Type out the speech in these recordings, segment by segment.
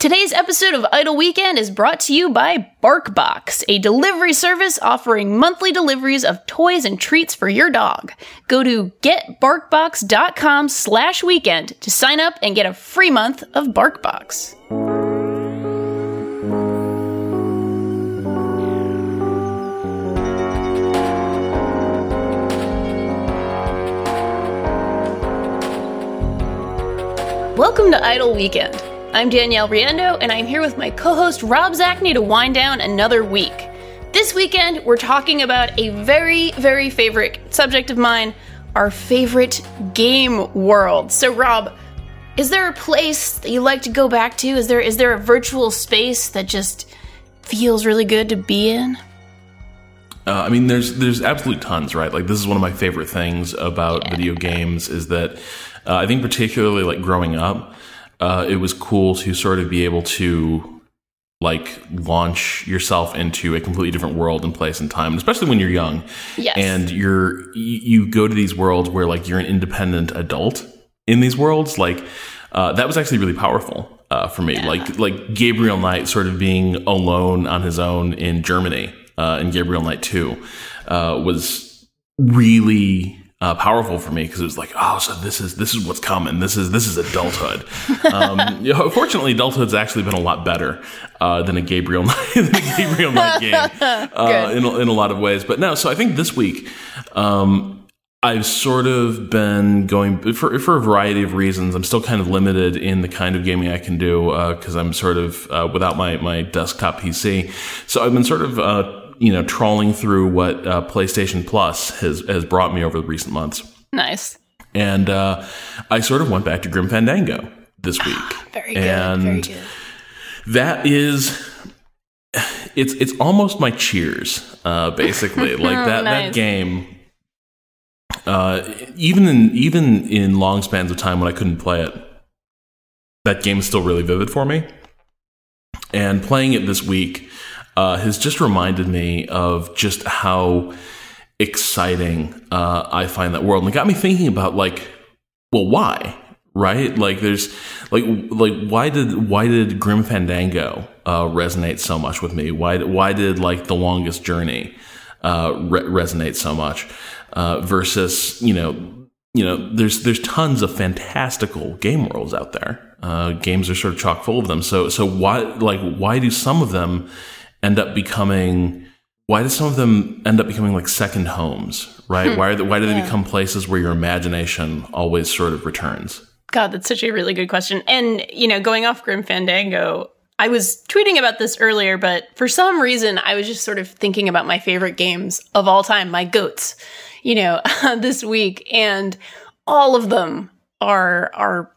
Today's episode of Idle Weekend is brought to you by BarkBox, a delivery service offering monthly deliveries of toys and treats for your dog. Go to getbarkbox.com slash weekend to sign up and get a free month of BarkBox. Welcome to Idle Weekend. I'm Danielle Riendeau, and I'm here with my co host Rob Zacny to wind down another week. This weekend, we're talking about a very, very favorite subject of mine our favorite game world. So, Rob, is there a place that you like to go back to? Is there is there a virtual space that just feels really good to be in? Uh, I mean, there's there's absolute tons, right? Like this is one of my favorite things about Yeah. video games is that uh, I think particularly like growing up, uh, it was cool to sort of be able to like launch yourself into a completely different world and place and time, especially when you're young. Yes. And you're you, go to these worlds where like you're an independent adult in these worlds. Like uh, that was actually really powerful uh, for me. Like like Gabriel Knight sort of being alone on his own in Germany uh, in Gabriel Knight Two uh, was really uh, powerful for me because it was like, oh, so this is this is what's coming. This is this is adulthood. um, you know, fortunately, adulthood's actually been a lot better uh, than a Gabriel Knight, than a Gabriel Knight game uh, in a, in a lot of ways. But no, so I think this week. Um, I've sort of been going for for a variety of reasons. I'm still kind of limited in the kind of gaming I can do because I'm sort of uh, without my my desktop PC. So I've been sort of uh, you know trawling through what uh, PlayStation Plus has has brought me over the recent months, Nice. and uh, I sort of went back to Grim Fandango this week. Very good. And very good. that is it's it's almost my cheers uh basically like that Nice. that game uh even in even in long spans of time when i couldn't play it that game is still really vivid for me and playing it this week uh has just reminded me of just how exciting uh i find that world. And it got me thinking about like well why right? Like there's like like why did why did grim fandango uh resonate so much with me? Why why did like the longest journey uh re- resonate so much? Uh versus you know you know there's there's tons of fantastical game worlds out there. Uh games are sort of chock full of them. So so why like why do some of them end up becoming why do some of them end up becoming like second homes right hmm. why are they, why do they become places where your imagination always sort of returns God, that's such a really good question. And, you know, going off Grim Fandango, I was tweeting about this earlier, but for some reason, I was just sort of thinking about my favorite games of all time, my goats, you know, this week. And all of them are, are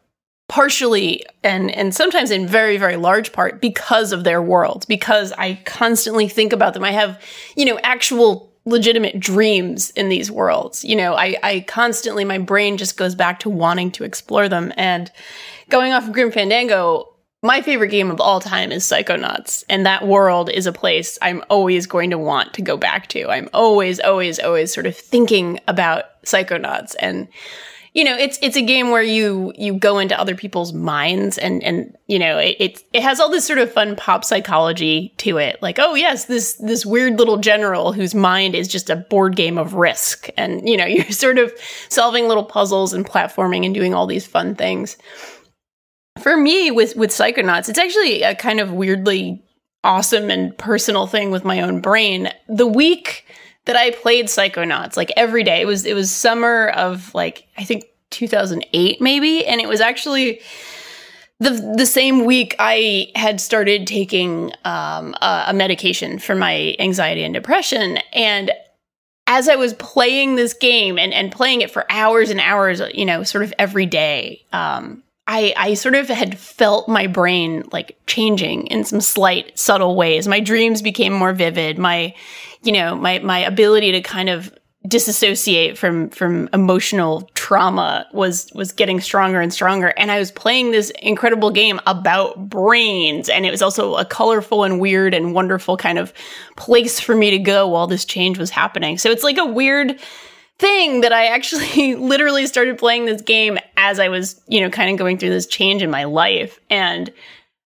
partially and and sometimes in very very large part because of their world because i constantly think about them. I have you know actual legitimate dreams in these worlds. You know i i constantly my brain just goes back to wanting to explore them. And going off of grim fandango my favorite game of all time is Psychonauts, and that world is a place I'm always going to want to go back to. I'm always, always, always sort of thinking about Psychonauts, and you know, it's it's a game where you you go into other people's minds, and and you know, it it, it has all this sort of fun pop psychology to it. Like, oh yes, this this weird little general whose mind is just a board game of Risk, and you know, you're sort of solving little puzzles and platforming and doing all these fun things. For me with with psychonauts it's actually a kind of weirdly awesome and personal thing with my own brain. The week that i played psychonauts like every day. It was it was summer of like i think 2008 maybe and it was actually the the same week I had started taking um, a, a medication for my anxiety and depression, and as I was playing this game and, and playing it for hours and hours, you know, sort of every day, um, I, I sort of had felt my brain like changing in some slight, subtle ways. My dreams became more vivid. My, you know, my, my ability to kind of disassociate from from emotional trauma was was getting stronger and stronger and i was playing this incredible game about brains and it was also a colorful and weird and wonderful kind of place for me to go while this change was happening so it's like a weird thing that i actually literally started playing this game as i was you know kind of going through this change in my life and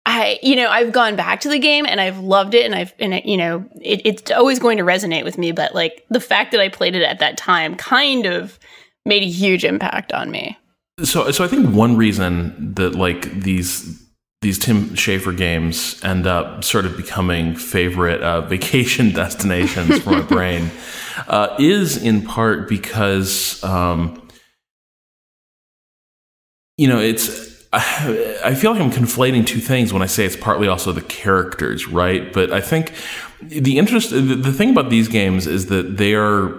I, you know, I've gone back to the game and I've loved it and I've, and it, you know, it, it's always going to resonate with me. But like the fact that I played it at that time kind of made a huge impact on me. So, so I think one reason that like these these Tim Schafer games end up sort of becoming favorite uh, vacation destinations for my brain uh, is in part because um, you know it's I feel like I'm conflating two things when I say it's partly also the characters, right? But I think the interest, the thing about these games is that they are,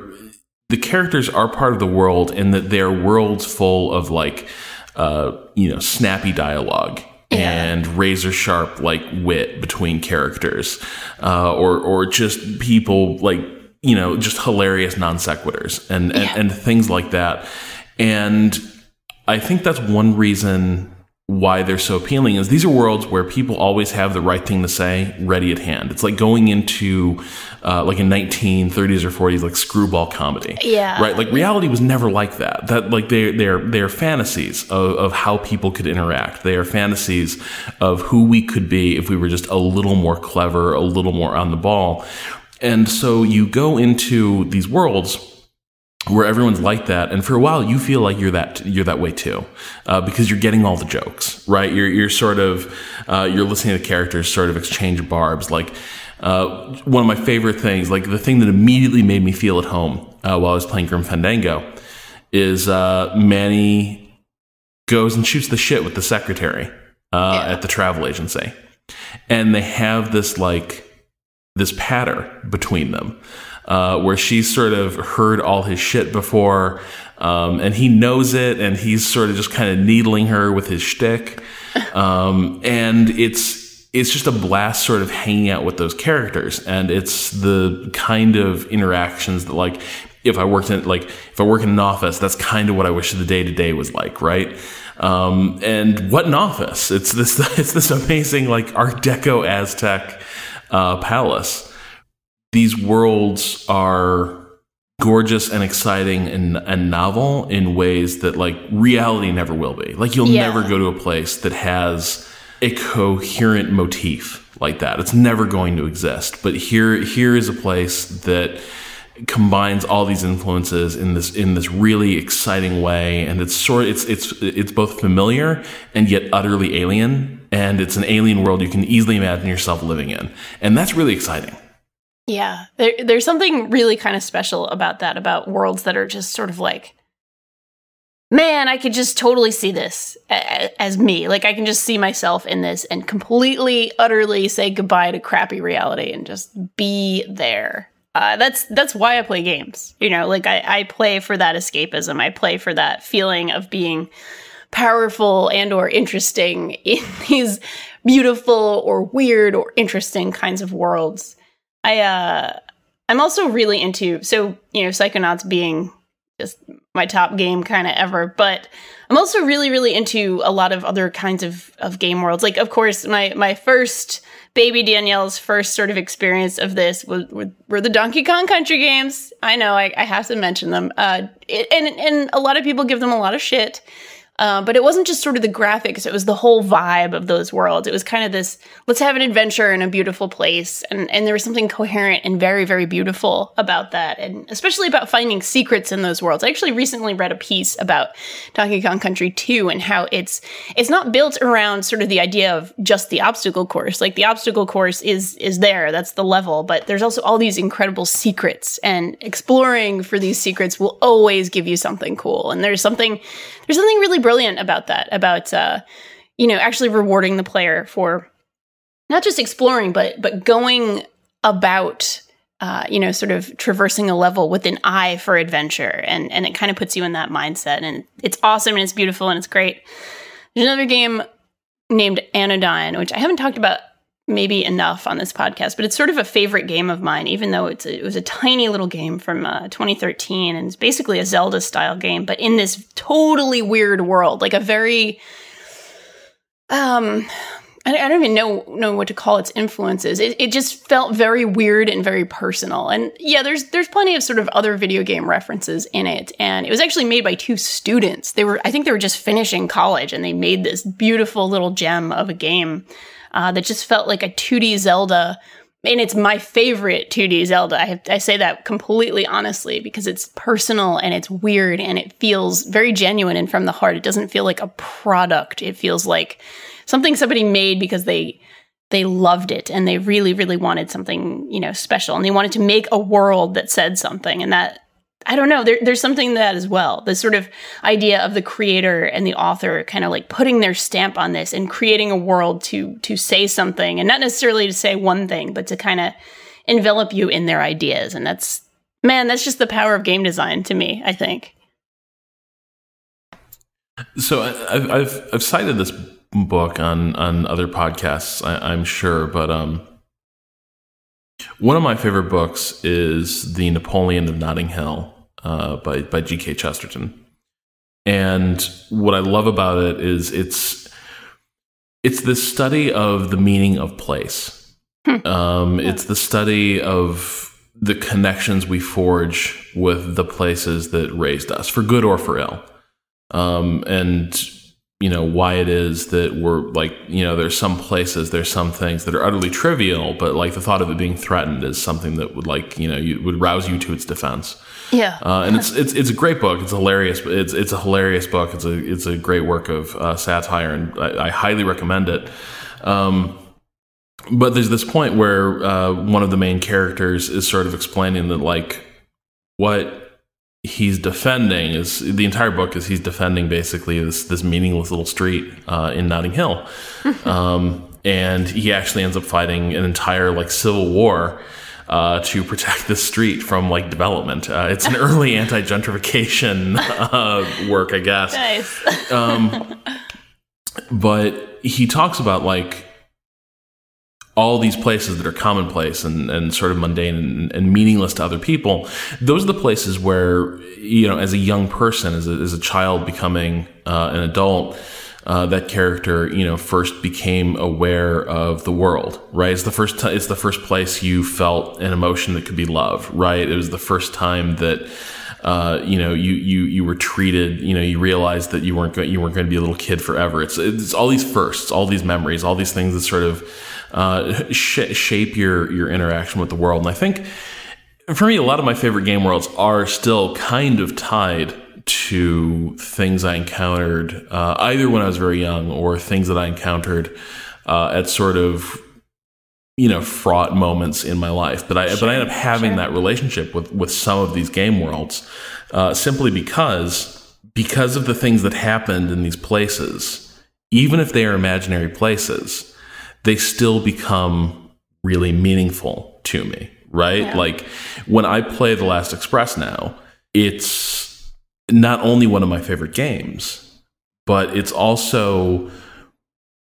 the characters are part of the world and that they're worlds full of like, uh, you know, snappy dialogue. Yeah. And razor sharp like wit between characters, uh, or or just people like you know just hilarious non sequiturs and, and yeah. and things like that. And I think that's one reason why they're so appealing is these are worlds where people always have the right thing to say ready at hand. It's like going into uh, like a 1930s or 40s like screwball comedy. Yeah. Right? Like reality was never like that. That like they they're they're fantasies of, of how people could interact. They are fantasies of who we could be if we were just a little more clever, a little more on the ball. And so you go into these worlds where everyone's like that, and for a while you feel like you're that you're that way too, uh, because you're getting all the jokes, right? You're you're sort of uh, you're listening to characters sort of exchange barbs. Like uh, one of my favorite things, like the thing that immediately made me feel at home uh, while I was playing Grim Fandango, is uh, Manny goes and shoots the shit with the secretary uh, yeah. at the travel agency, and they have this like this patter between them uh, where she's sort of heard all his shit before, um, and he knows it, and he's sort of just kind of needling her with his shtick, um, and it's it's just a blast, sort of hanging out with those characters, and it's the kind of interactions that like. If I worked in like if I work in an office, that's kind of what I wish the day to day was like, right? Um, and what an office! It's this it's this amazing like Art Deco Aztec uh, palace these worlds are gorgeous and exciting and, and novel in ways that like reality never will be. Like you'll yeah. never go to a place that has a coherent motif like that. It's never going to exist. But here here is a place that combines all these influences in this in this really exciting way and it's sort it's it's it's both familiar and yet utterly alien and it's an alien world you can easily imagine yourself living in. And that's really exciting. Yeah, there, there's something really kind of special about that, about worlds that are just sort of like, man, I could just totally see this as me. Like, I can just see myself in this and completely, utterly say goodbye to crappy reality and just be there. Uh, that's that's why I play games. You know, like I, I play for that escapism. I play for that feeling of being powerful and or interesting in these beautiful or weird or interesting kinds of worlds. I uh I'm also really into so, you know, Psychonauts being just my top game kind of ever, but I'm also really really into a lot of other kinds of of game worlds. Like of course, my my first baby Danielle's first sort of experience of this was, were the Donkey Kong Country games. I know I, I have to mention them. Uh, it, and and a lot of people give them a lot of shit. Uh, but it wasn't just sort of the graphics, it was the whole vibe of those worlds. It was kind of this let's have an adventure in a beautiful place. And, and there was something coherent and very, very beautiful about that. And especially about finding secrets in those worlds. I actually recently read a piece about Donkey Kong Country 2 and how it's it's not built around sort of the idea of just the obstacle course. Like the obstacle course is is there, that's the level, but there's also all these incredible secrets. And exploring for these secrets will always give you something cool. And there's something there's something really brilliant about that, about uh, you know, actually rewarding the player for not just exploring, but but going about uh, you know, sort of traversing a level with an eye for adventure, and and it kind of puts you in that mindset, and it's awesome and it's beautiful and it's great. There's another game named Anodyne, which I haven't talked about maybe enough on this podcast, but it's sort of a favorite game of mine, even though it's a, it was a tiny little game from uh, 2013 and it's basically a Zelda style game, but in this totally weird world, like a very, um, I, don't even know know what to call its influences. It, it just felt very weird and very personal. And yeah, there's there's plenty of sort of other video game references in it. And it was actually made by two students. They were I think they were just finishing college and they made this beautiful little gem of a game uh, that just felt like a 2D Zelda. And it's my favorite 2D Zelda. I, I say that completely honestly because it's personal and it's weird and it feels very genuine and from the heart. It doesn't feel like a product. It feels like something somebody made because they they loved it and they really really wanted something you know special and they wanted to make a world that said something and that i don't know. There, there's something that as well. The sort of idea of the creator and the author kind of like putting their stamp on this and creating a world to to say something and not necessarily to say one thing but to kind of envelop you in their ideas. And that's man that's just the power of game design to me i think. So I've, I've, I've cited this book on on other podcasts, I, am sure, but um, one of my favorite books is The Napoleon of Notting Hill uh, by by G.K. Chesterton, and what I love about it is it's it's the study of the meaning of place. Hmm. um, it's the study of the connections we forge with the places that raised us, for good or for ill. Um, and you know why it is that we're like you know there's some places there's some things that are utterly trivial but like the thought of it being threatened is something that would like you know you would rouse you to its defense yeah. Uh, and it's, it's it's a great book. It's hilarious it's it's a hilarious book. It's a it's a great work of uh, satire and I, I, highly recommend it. Um, but there's this point where uh, one of the main characters is sort of explaining that like what he's defending is the entire book is he's defending basically this this meaningless little street uh, in Notting Hill, um, and he actually ends up fighting an entire like civil war. Uh, to protect the street from like development, uh, it's an early anti-gentrification uh, work, I guess. Nice. um, but he talks about like all these places that are commonplace and, and sort of mundane and, and, meaningless to other people, those are the places where, you know, as a young person, as a, as a child becoming uh, an adult, uh, that character, you know, first became aware of the world, right? It's the first time, it's the first place you felt an emotion that could be love, right? It was the first time that, uh, you know, you, you, you were treated, you know, you realized that you weren't going, you weren't going to be a little kid forever. It's, it's all these firsts, all these memories, all these things that sort of, uh, sh- shape your your interaction with the world. And I think for me, a lot of my favorite game worlds are still kind of tied to things I encountered uh, either when I was very young or things that I encountered uh, at sort of you know fraught moments in my life. But I sure, but I end up having sure. that relationship with with some of these game worlds uh, simply because because of the things that happened in these places, even if they are imaginary places they still become really meaningful to me, right? Yeah. Like when I play The Last Express now, it's not only one of my favorite games, but it's also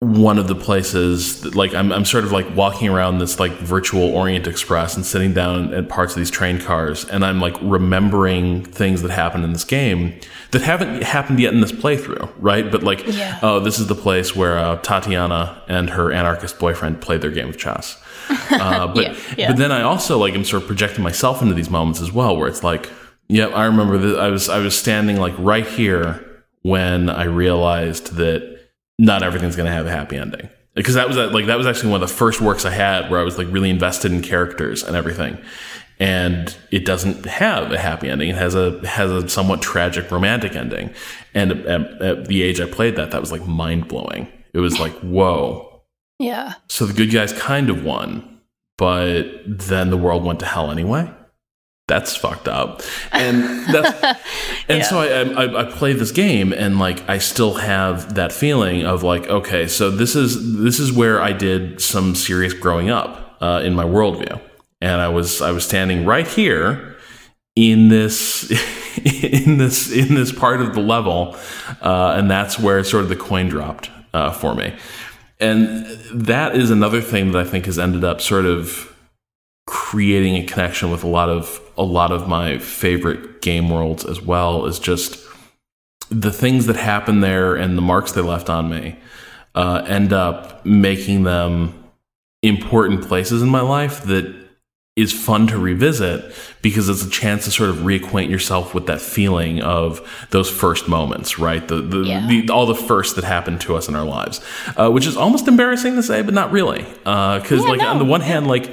one of the places that, like I'm, I'm sort of like walking around this like virtual Orient Express and sitting down at parts of these train cars and I'm like remembering things that happened in this game that haven't happened yet in this playthrough, right? But like, yeah. oh, this is the place where uh, Tatiana and her anarchist boyfriend played their game of chess. Uh, but yeah, yeah. but then I also like am sort of projecting myself into these moments as well, where it's like, yeah, I remember that I was I was standing like right here when I realized that not everything's going to have a happy ending because that was like that was actually one of the first works I had where I was like really invested in characters and everything. And it doesn't have a happy ending. It has a has a somewhat tragic romantic ending. And at, at the age I played that, that was like mind blowing. It was like, whoa. Yeah. So the good guys kind of won, but then the world went to hell anyway that's fucked up. And that's and yeah. so I, I i play this game and like i still have that feeling of like okay so this is this is where i did some serious growing up uh, in my worldview. And i was i was standing right here in this in this in this part of the level uh, and that's where sort of the coin dropped uh, for me. And that is another thing that i think has ended up sort of creating a connection with a lot of a lot of my favorite game worlds as well is just the things that happen there and the marks they left on me uh, end up making them important places in my life that is fun to revisit because it's a chance to sort of reacquaint yourself with that feeling of those first moments, right? The, the, Yeah. the all the first that happened to us in our lives, uh, which is almost embarrassing to say, but not really, because Yeah, like no. on the one hand, like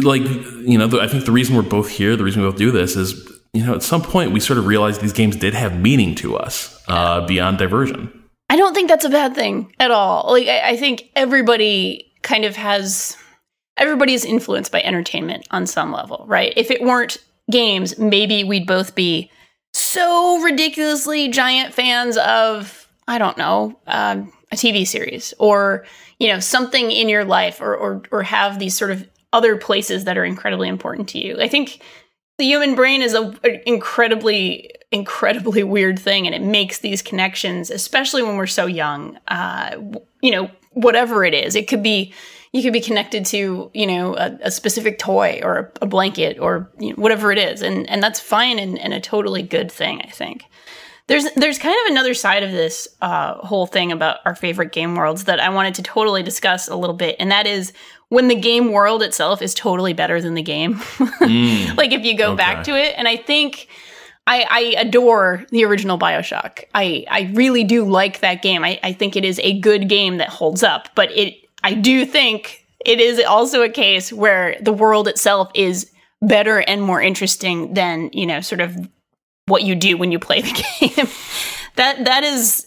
like you know, I think the reason we're both here, the reason we both do this is you know, at some point we sort of realized these games did have meaning to us uh, beyond diversion. I don't think that's a bad thing at all. Like I, I think everybody kind of has everybody is influenced by entertainment on some level, right? If it weren't games, maybe we'd both be so ridiculously giant fans of I don't know um, a TV series or you know something in your life or, or or have these sort of other places that are incredibly important to you. I think the human brain is a, an incredibly incredibly weird thing and it makes these connections especially when we're so young uh, you know whatever it is it could be you could be connected to you know a, a specific toy or a, a blanket or you know, whatever it is and and that's fine and, and a totally good thing i think there's there's kind of another side of this uh, whole thing about our favorite game worlds that I wanted to totally discuss a little bit, and that is when the game world itself is totally better than the game. like if you go back to it, and I think I, I adore the original Bioshock. I I really do like that game. I, I think it is a good game that holds up, but it I do think it is also a case where the world itself is better and more interesting than you know sort of what you do when you play the game. that that is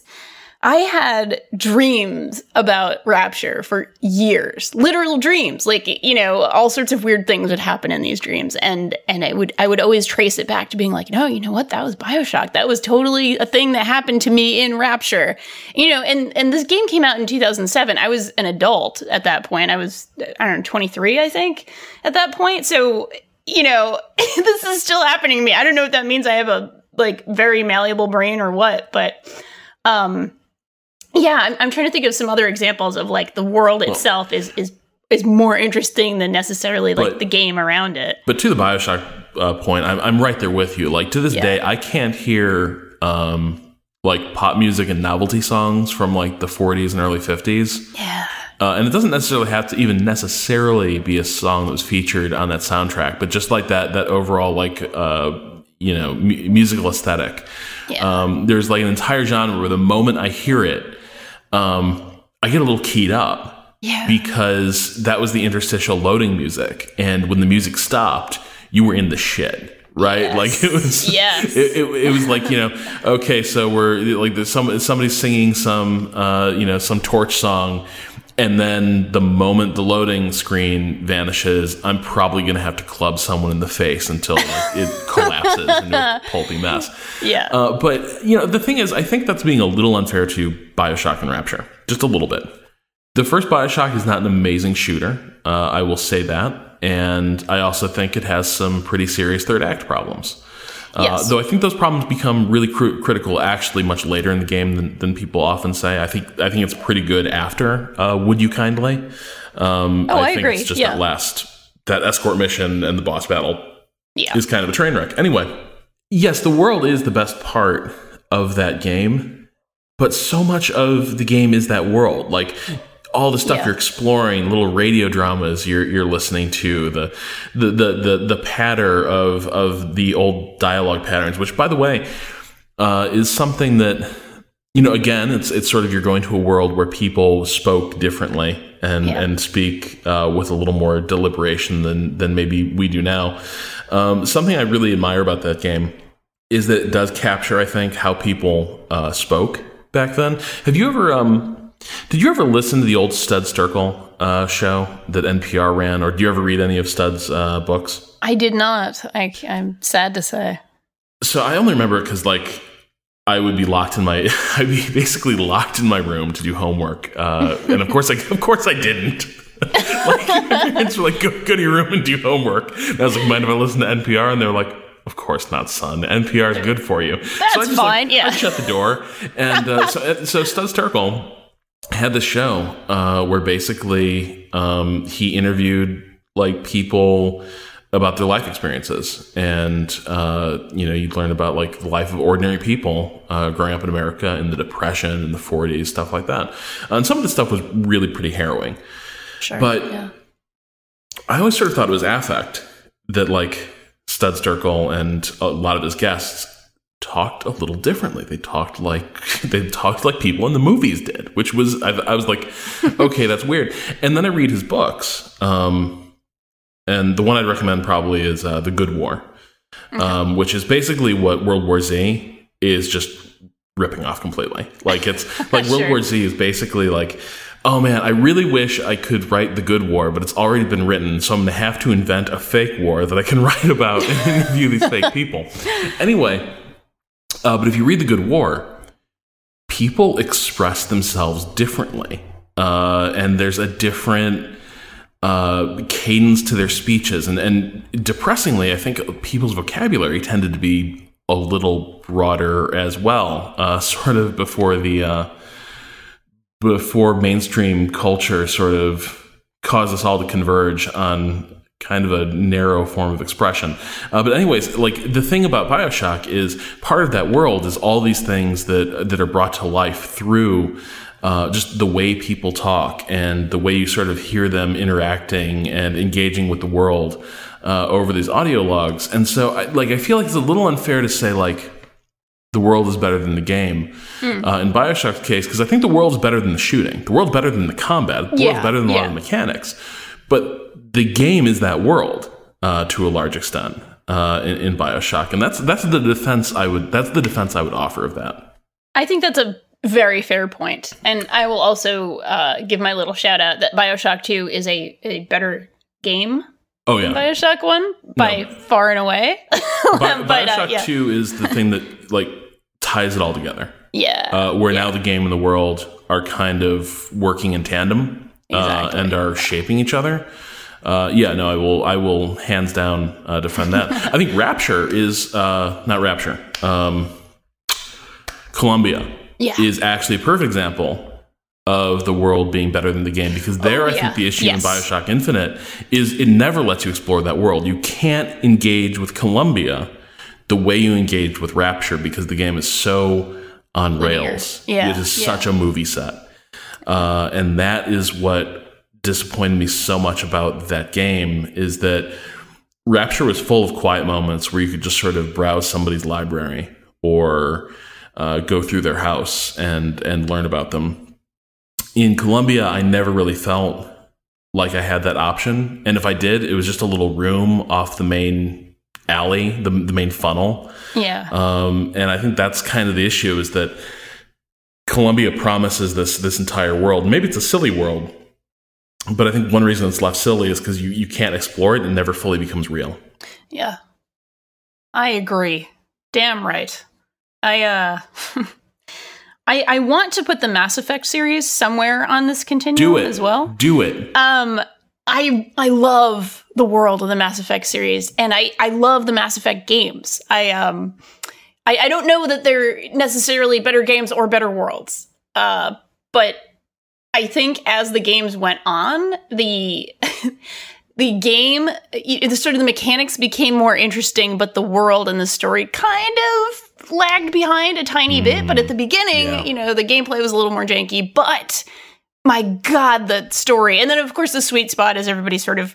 I had dreams about Rapture for years. Literal dreams. Like, you know, all sorts of weird things would happen in these dreams and and I would I would always trace it back to being like, "No, you know what? That was BioShock. That was totally a thing that happened to me in Rapture." You know, and and this game came out in 2007. I was an adult at that point. I was I don't know, 23, I think, at that point. So, you know, this is still happening to me. I don't know if that means I have a like very malleable brain or what, but um yeah, I'm, I'm trying to think of some other examples of like the world itself is is is more interesting than necessarily like But- the game around it. But to the Bioshock uh, point, I'm, I'm right there with you. Like to this Yeah. day, I can't hear um, like pop music and novelty songs from like the 40s and early 50s. Yeah. Uh, and it doesn't necessarily have to even necessarily be a song that was featured on that soundtrack, but just like that that overall like uh, you know mu- musical aesthetic. Yeah. Um, there's like an entire genre where the moment I hear it, um, I get a little keyed up Yeah. because that was the interstitial loading music, and when the music stopped, you were in the shit. Right, Yes. like it was. Yes. It, it, it was like you know, okay, so we're like there's some somebody's singing some uh, you know some torch song, and then the moment the loading screen vanishes, I'm probably gonna have to club someone in the face until like, it collapses into a pulpy mess. yeah. Uh, but you know, the thing is, I think that's being a little unfair to Bioshock and Rapture, just a little bit. The first Bioshock is not an amazing shooter. Uh, I will say that, and I also think it has some pretty serious third act problems. Uh, Yes. Though I think those problems become really cru- critical actually much later in the game than, than people often say. I think I think it's pretty good after uh, Would You Kindly. Um, Oh, I think agree. It's just Yeah. that last that escort mission and the boss battle yeah. is kind of a train wreck. Anyway, yes, the world is the best part of that game, but so much of the game is that world. Like all the stuff Yeah. you're exploring, little radio dramas you're you're listening to, the the the the, the patter of of the old dialogue patterns, which by the way, uh, is something that you know again it's it's sort of you're going to a world where people spoke differently and Yeah. and speak uh, with a little more deliberation than than maybe we do now um, something i really admire about that game is that it does capture i think how people uh, spoke back then have you ever um did you ever listen to the old Studs Terkel uh, show that NPR ran, or do you ever read any of Stud's uh, books? I did not. I, I'm sad to say. So I only remember it because like I would be locked in my I'd be basically locked in my room to do homework, uh, and of course I of course I didn't. like, my parents were like, go, "Go to your room and do homework." And I was like, "Mind if I listen to NPR?" And they're like, "Of course not, son. NPR is good for you." so I That's just, fine, Like, yeah. I shut the door, and uh, so so Studs Terkel had this show uh, where basically um, he interviewed like people about their life experiences and uh, you know you'd learn about like the life of ordinary people uh, growing up in america in the depression in the 40s stuff like that and some of the stuff was really pretty harrowing Sure. But- yeah. i always sort of thought it was affect that like Studs Terkel and a lot of his guests talked a little differently. They talked like they talked like people in the movies did, which was I, I was like, okay, that's weird. And then I read his books, um, and the one I'd recommend probably is uh, The Good War, um, which is basically what World War Z is just ripping off completely. Like it's like World Sure. War Z is basically like. Oh man, I really wish I could write the good war, but it's already been written, so I'm gonna have to invent a fake war that I can write about and interview these fake people. Anyway, uh, but if you read The Good War, people express themselves differently. Uh, and there's a different uh, cadence to their speeches. And, and depressingly, I think people's vocabulary tended to be a little broader as well, uh, sort of before the. Uh, before mainstream culture sort of caused us all to converge on kind of a narrow form of expression. Uh, but anyways, like the thing about Bioshock is part of that world is all these things that that are brought to life through. Uh, just the way people talk and the way you sort of hear them interacting and engaging with the world uh, over these audio logs, and so I, like I feel like it's a little unfair to say like the world is better than the game uh, in Bioshock's case because I think the world is better than the shooting. The world's better than the combat. The world's Yeah, better than a lot of the mechanics. But the game is that world uh, to a large extent uh, in, in Bioshock, and that's that's the defense I would that's the defense I would offer of that. I think that's a very fair. And I will also uh, give my little shout out that Bioshock 2 is a, a better game Oh yeah, Bioshock 1 by far and away. Bi- but, uh, Bioshock yeah. Two is the thing that like ties it all together. yeah. uh, where now the game and the world are kind of working in tandem uh, and are shaping each other. Uh, yeah, no, I will. I will hands down uh, defend that. I think Rapture is uh, not Rapture. Um, Columbia Yeah. is actually a perfect example of the world being better than the game because there, Oh, I think the issue Yes. in Bioshock Infinite is it never lets you explore that world. You can't engage with Columbia the way you engage with Rapture because the game is so on rails. Yeah, It is yeah. such a movie set. Uh, and that is what disappointed me so much about that game is that Rapture was full of quiet moments where you could just sort of browse somebody's library or uh, go through their house and and learn about them. In Columbia, I never really felt like I had that option, and if I did, it was just a little room off the main alley, the, the main funnel. yeah. Um, and I think that's kind of the issue is that Columbia promises this this entire world. Maybe it's a silly world, but I think one reason it's left silly is because you, you can't explore it and it never fully becomes real. Yeah. I agree. Damn right. I uh I I want to put the Mass Effect series somewhere on this continuum Do it as well. Do it. Um I I love the world of the Mass Effect series and I I love the Mass Effect games. I um I, I don't know that they're necessarily better games or better worlds. Uh but I think as the games went on, the the game, the sort of the mechanics became more interesting, but the world and the story kind of lagged behind a tiny bit. But at the beginning, Yeah. you know, the gameplay was a little more janky. But my God, the story, and then of course the sweet spot, is everybody sort of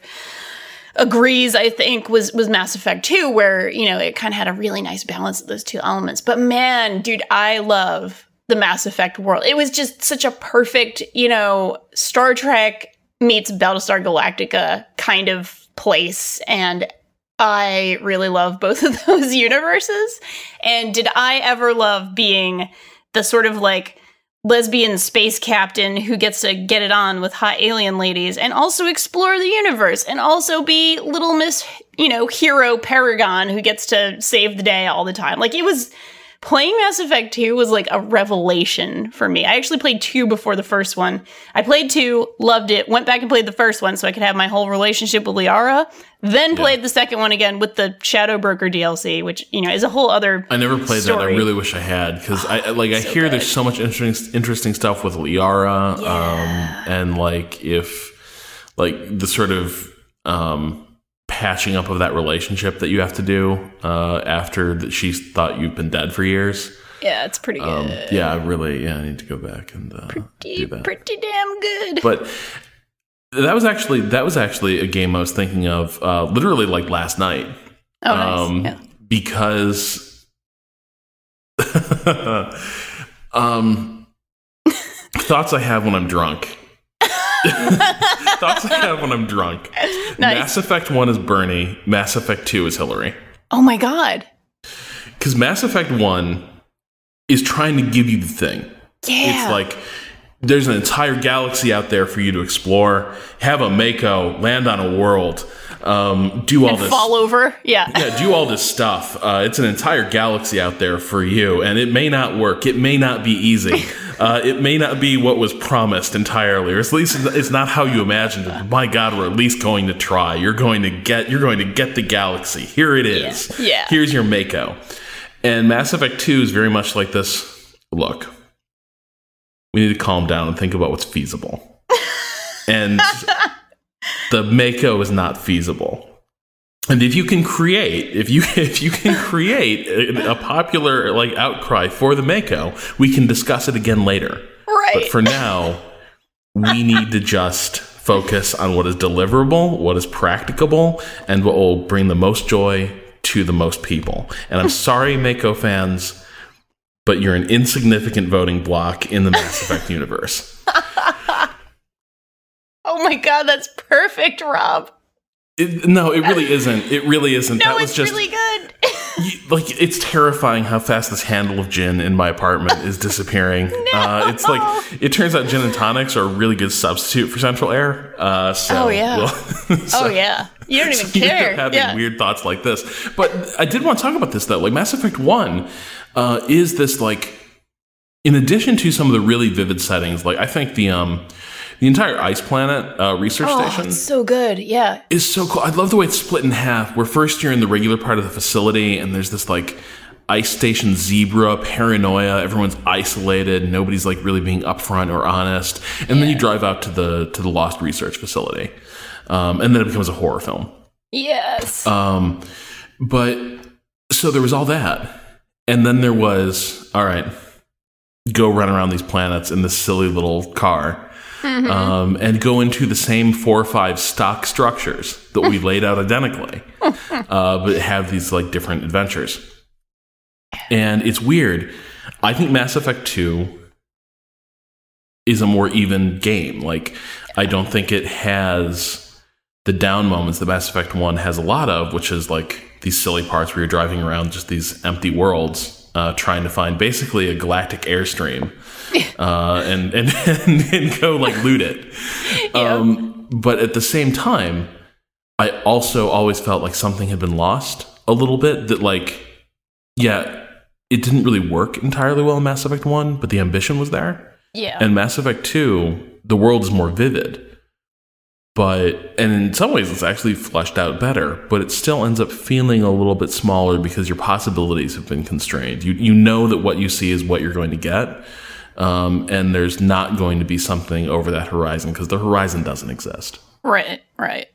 agrees, I think was was Mass Effect 2, where you know it kind of had a really nice balance of those two elements. But man, dude, I love the Mass Effect world. It was just such a perfect, you know, Star Trek meets Battlestar Galactica kind of place, and I really love both of those universes. And did I ever love being the sort of like lesbian space captain who gets to get it on with hot alien ladies and also explore the universe and also be little miss you know hero paragon who gets to save the day all the time. Like it was playing mass effect 2 was like a revelation for me. I actually played 2 before the first one. I played 2 loved it went back and played the first one so i could have my whole relationship with liara then played the second one again with the shadow broker dlc which you know is a whole other I never played that. I really wish I had because I I- like I hear there's so much interesting interesting stuff with Liara, um, and like if like the sort of um, patching up of that relationship that you have to do uh, after that she thought you've been dead for years. yeah it's pretty good Um, yeah, I really yeah I need to go back and uh, do that. pretty damn good But That was actually that was actually a game I was thinking of uh, literally like last night. Oh, nice. um, yeah. because um, thoughts I have when I'm drunk. thoughts I have when I'm drunk. Nice. Mass Effect 1 is Bernie, Mass Effect 2 is Hillary. Oh my god. Because Mass Effect 1 is trying to give you the thing. Yeah. It's like there's an entire galaxy out there for you to explore, have a Mako, land on a world, um, do all and this fall over. Yeah. yeah, do all this stuff. Uh, it's an entire galaxy out there for you, and it may not work. It may not be easy. Uh, it may not be what was promised entirely, or at least it's not how you imagined it. But my God, we're at least going to try. You're going to get. You're going to get the galaxy. Here it is. Yeah. Yeah. Here's your Mako. And Mass Effect Two is very much like this. Look, we need to calm down and think about what's feasible. and the Mako is not feasible. And if you can create, if you if you can create a, a popular like outcry for the Mako, we can discuss it again later. right. But for now, we need to just focus on what is deliverable, what is practicable, and what will bring the most joy to the most people. And I'm sorry, Mako fans, but you're an insignificant voting block in the Mass Effect universe. oh my god, that's perfect, Rob. It, no, it really isn't. It really isn't. No, that was it's just really good. you- like it's terrifying how fast this handle of gin in my apartment is disappearing. uh, it's like it turns out gin and tonics are a really good substitute for central air. Uh, so Oh, yeah. we'll- so- oh yeah. You don't even care. you end care. having Yeah. weird thoughts like this. But I did want to talk about this though. Like Mass Effect One uh, is this like, in addition to some of the really vivid settings, like I think the um the entire ice planet uh, research Oh, station it's so good. Yeah. is so cool. I love the way it's split in half. Where first you're in the regular part of the facility, and there's this like ice station zebra paranoia. Everyone's isolated. Nobody's like really being upfront or honest. And then you drive out to the to the lost research facility, um, and then it becomes a horror film. Yes. Um, but so there was all that, and then there was all right. Go run around these planets in this silly little car um, and go into the same four or five stock structures that we laid out identically, uh, but have these like different adventures. And it's weird. I think Mass Effect 2 is a more even game. Like, I don't think it has the down moments that Mass Effect 1 has a lot of, which is like these silly parts where you're driving around just these empty worlds, uh, trying to find basically a galactic airstream uh, and, and, and, and go like loot it. Um, but at the same time, I also always felt like something had been lost a little bit that like, yeah, it didn't really work entirely well in Mass Effect 1, but the ambition was there. yeah. And Mass Effect 2, the world is more vivid. But, and in some ways, it's actually fleshed out better, but it still ends up feeling a little bit smaller because your possibilities have been constrained. You, you know that what you see is what you're going to get, um, and there's not going to be something over that horizon because the horizon doesn't exist. Right, right.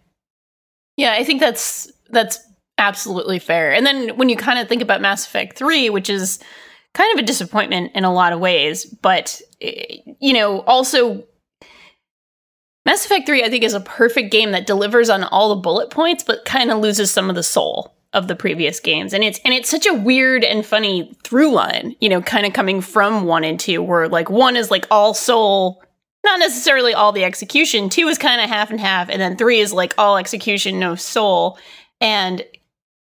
Yeah, I think that's that's absolutely fair. And then when you kind of think about Mass Effect 3, which is kind of a disappointment in a lot of ways, but eh, you know, also Mass Effect 3 I think is a perfect game that delivers on all the bullet points but kind of loses some of the soul of the previous games. And it's and it's such a weird and funny through line, you know, kind of coming from 1 and 2 where like 1 is like all soul not necessarily all the execution. Two is kind of half and half, and then three is like all execution, no soul. And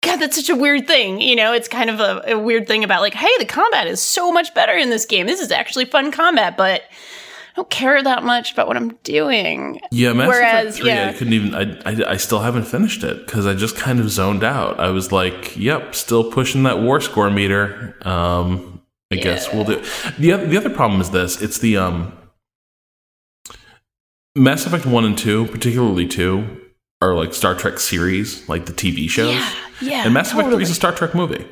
God, that's such a weird thing. You know, it's kind of a, a weird thing about like, hey, the combat is so much better in this game. This is actually fun combat, but don't care that much about what I'm doing. Yeah, Mass Whereas, Effect 3, yeah. I couldn't even, I, I, I still haven't finished it because I just kind of zoned out. I was like, yep, still pushing that war score meter. Um, I guess we'll do. The, the other problem is this it's the, um, Mass Effect 1 and 2, particularly 2, are like Star Trek series, like the TV shows. Yeah, yeah. and Mass Effect 3 is a Star Trek movie.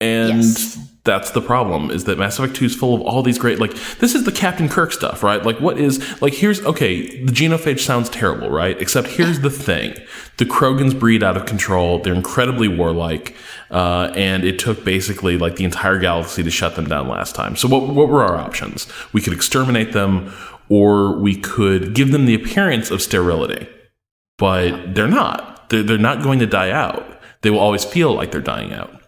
And Yes. That's the problem is that Mass Effect 2 is full of all these great like this is the Captain Kirk stuff, right? Like what is like here's okay, the genophage sounds terrible, right? Except here's the thing. The Krogans breed out of control. They're incredibly warlike. Uh, and it took basically like the entire galaxy to shut them down last time. So what what were our options? We could exterminate them or we could give them the appearance of sterility, but they're not. They're, they're not going to die out. They will always feel like they're dying out.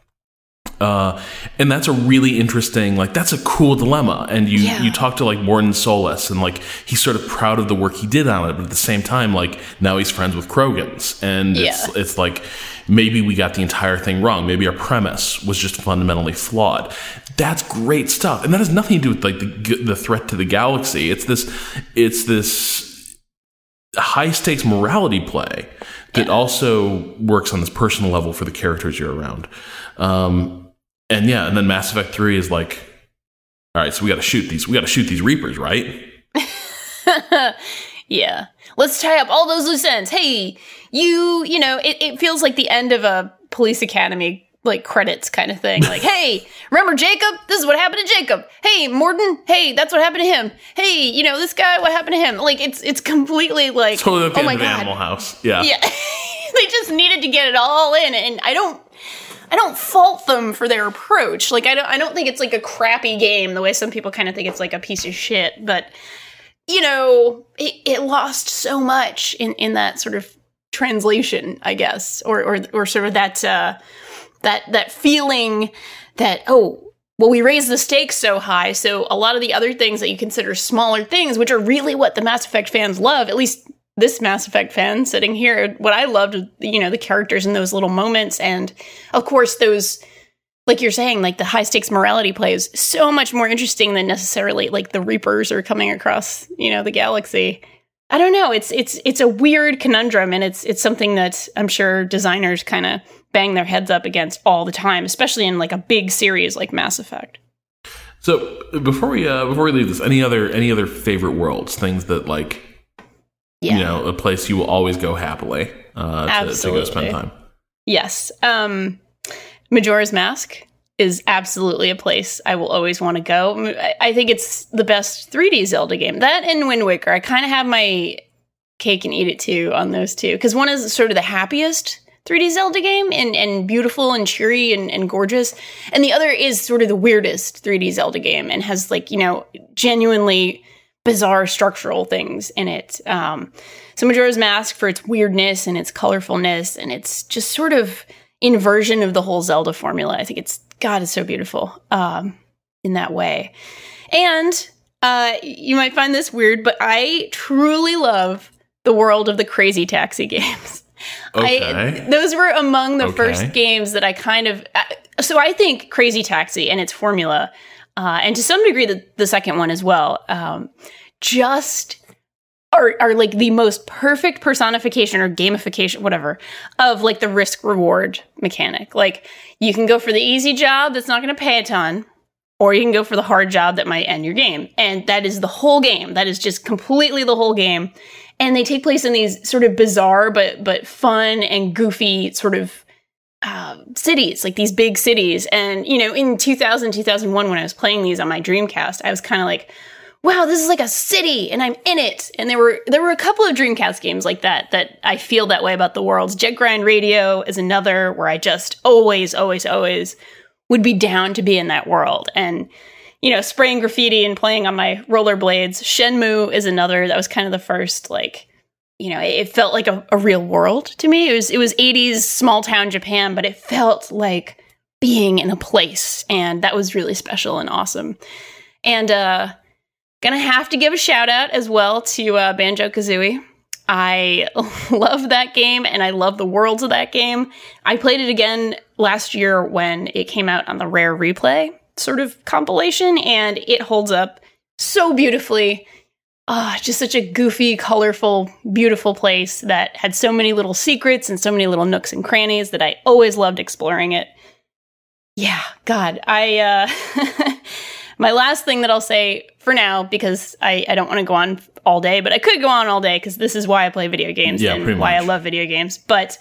Uh, and that's a really interesting, like that's a cool dilemma. And you Yeah. you talk to like Mordin Solus, and like he's sort of proud of the work he did on it, but at the same time, like now he's friends with Krogans, and it's Yeah. it's like maybe we got the entire thing wrong. Maybe our premise was just fundamentally flawed. That's great stuff, and that has nothing to do with like the the threat to the galaxy. It's this it's this high stakes morality play that also works on this personal level for the characters you're around. Um, and yeah, and then Mass Effect Three is like, all right, so we got to shoot these. We got to shoot these Reapers, right? yeah. Let's tie up all those loose ends. Hey, you, you know, it, it feels like the end of a police academy like credits kind of thing. Like, hey, remember Jacob? This is what happened to Jacob. Hey, Mordin, hey, that's what happened to him. Hey, you know, this guy, what happened to him? Like it's it's completely like Totally oh my god. Animal House. Yeah. Yeah. they just needed to get it all in and I don't I don't fault them for their approach. Like I don't I don't think it's like a crappy game the way some people kind of think it's like a piece of shit, but you know, it, it lost so much in in that sort of translation, I guess, or or or sort of that uh that that feeling that oh well we raised the stakes so high so a lot of the other things that you consider smaller things which are really what the mass effect fans love at least this mass effect fan sitting here what i loved you know the characters in those little moments and of course those like you're saying like the high stakes morality play is so much more interesting than necessarily like the reapers are coming across you know the galaxy I don't know. It's it's it's a weird conundrum, and it's it's something that I'm sure designers kind of bang their heads up against all the time, especially in like a big series like Mass Effect. So before we uh, before we leave this, any other any other favorite worlds? Things that like Yeah. you know a place you will always go happily uh, to, to go spend time. Yes. Um, Majora's Mask is absolutely a place I will always want to go. I- I think it's the best 3D Zelda game. That and Wind Waker. I kind of have my cake and eat it too on those two because one is sort of the happiest 3D Zelda game and, and beautiful and cheery and, and gorgeous, and the other is sort of the weirdest 3D Zelda game and has like you know genuinely bizarre structural things in it. Um, so Majora's Mask for its weirdness and its colorfulness and its just sort of inversion of the whole Zelda formula. I think it's God, is so beautiful um, in that way. And uh, you might find this weird, but I truly love the world of the Crazy Taxi games. Okay. I, those were among the Okay. first games that I kind of. uh, So I think Crazy Taxi and its formula, uh, and to some degree the, the second one as well, um, just are, are like the most perfect personification or gamification, whatever, of like the risk reward mechanic. Like you can go for the easy job that's not going to pay a ton, or you can go for the hard job that might end your game. And that is the whole game. That is just completely the whole game. And they take place in these sort of bizarre but but fun and goofy sort of uh, cities, like these big cities. And you know, in 2000, 2001, when I was playing these on my Dreamcast, I was kind of like, wow, this is like a city and I'm in it. And there were there were a couple of Dreamcast games like that that I feel that way about the worlds. Jet Grind Radio is another where I just always, always, always would be down to be in that world. And you know, spraying graffiti and playing on my rollerblades. Shenmue is another that was kind of the first like you know, it felt like a, a real world to me. It was it was 80s small town Japan, but it felt like being in a place and that was really special and awesome. And uh gonna have to give a shout out as well to uh, Banjo Kazooie. I love that game and I love the worlds of that game. I played it again last year when it came out on the Rare Replay sort of compilation, and it holds up so beautifully. Ah, just such a goofy, colorful, beautiful place that had so many little secrets and so many little nooks and crannies that I always loved exploring it. Yeah, God, I uh my last thing that I'll say for now, because I, I don't want to go on all day, but I could go on all day because this is why I play video games Yeah, and why I love video games. But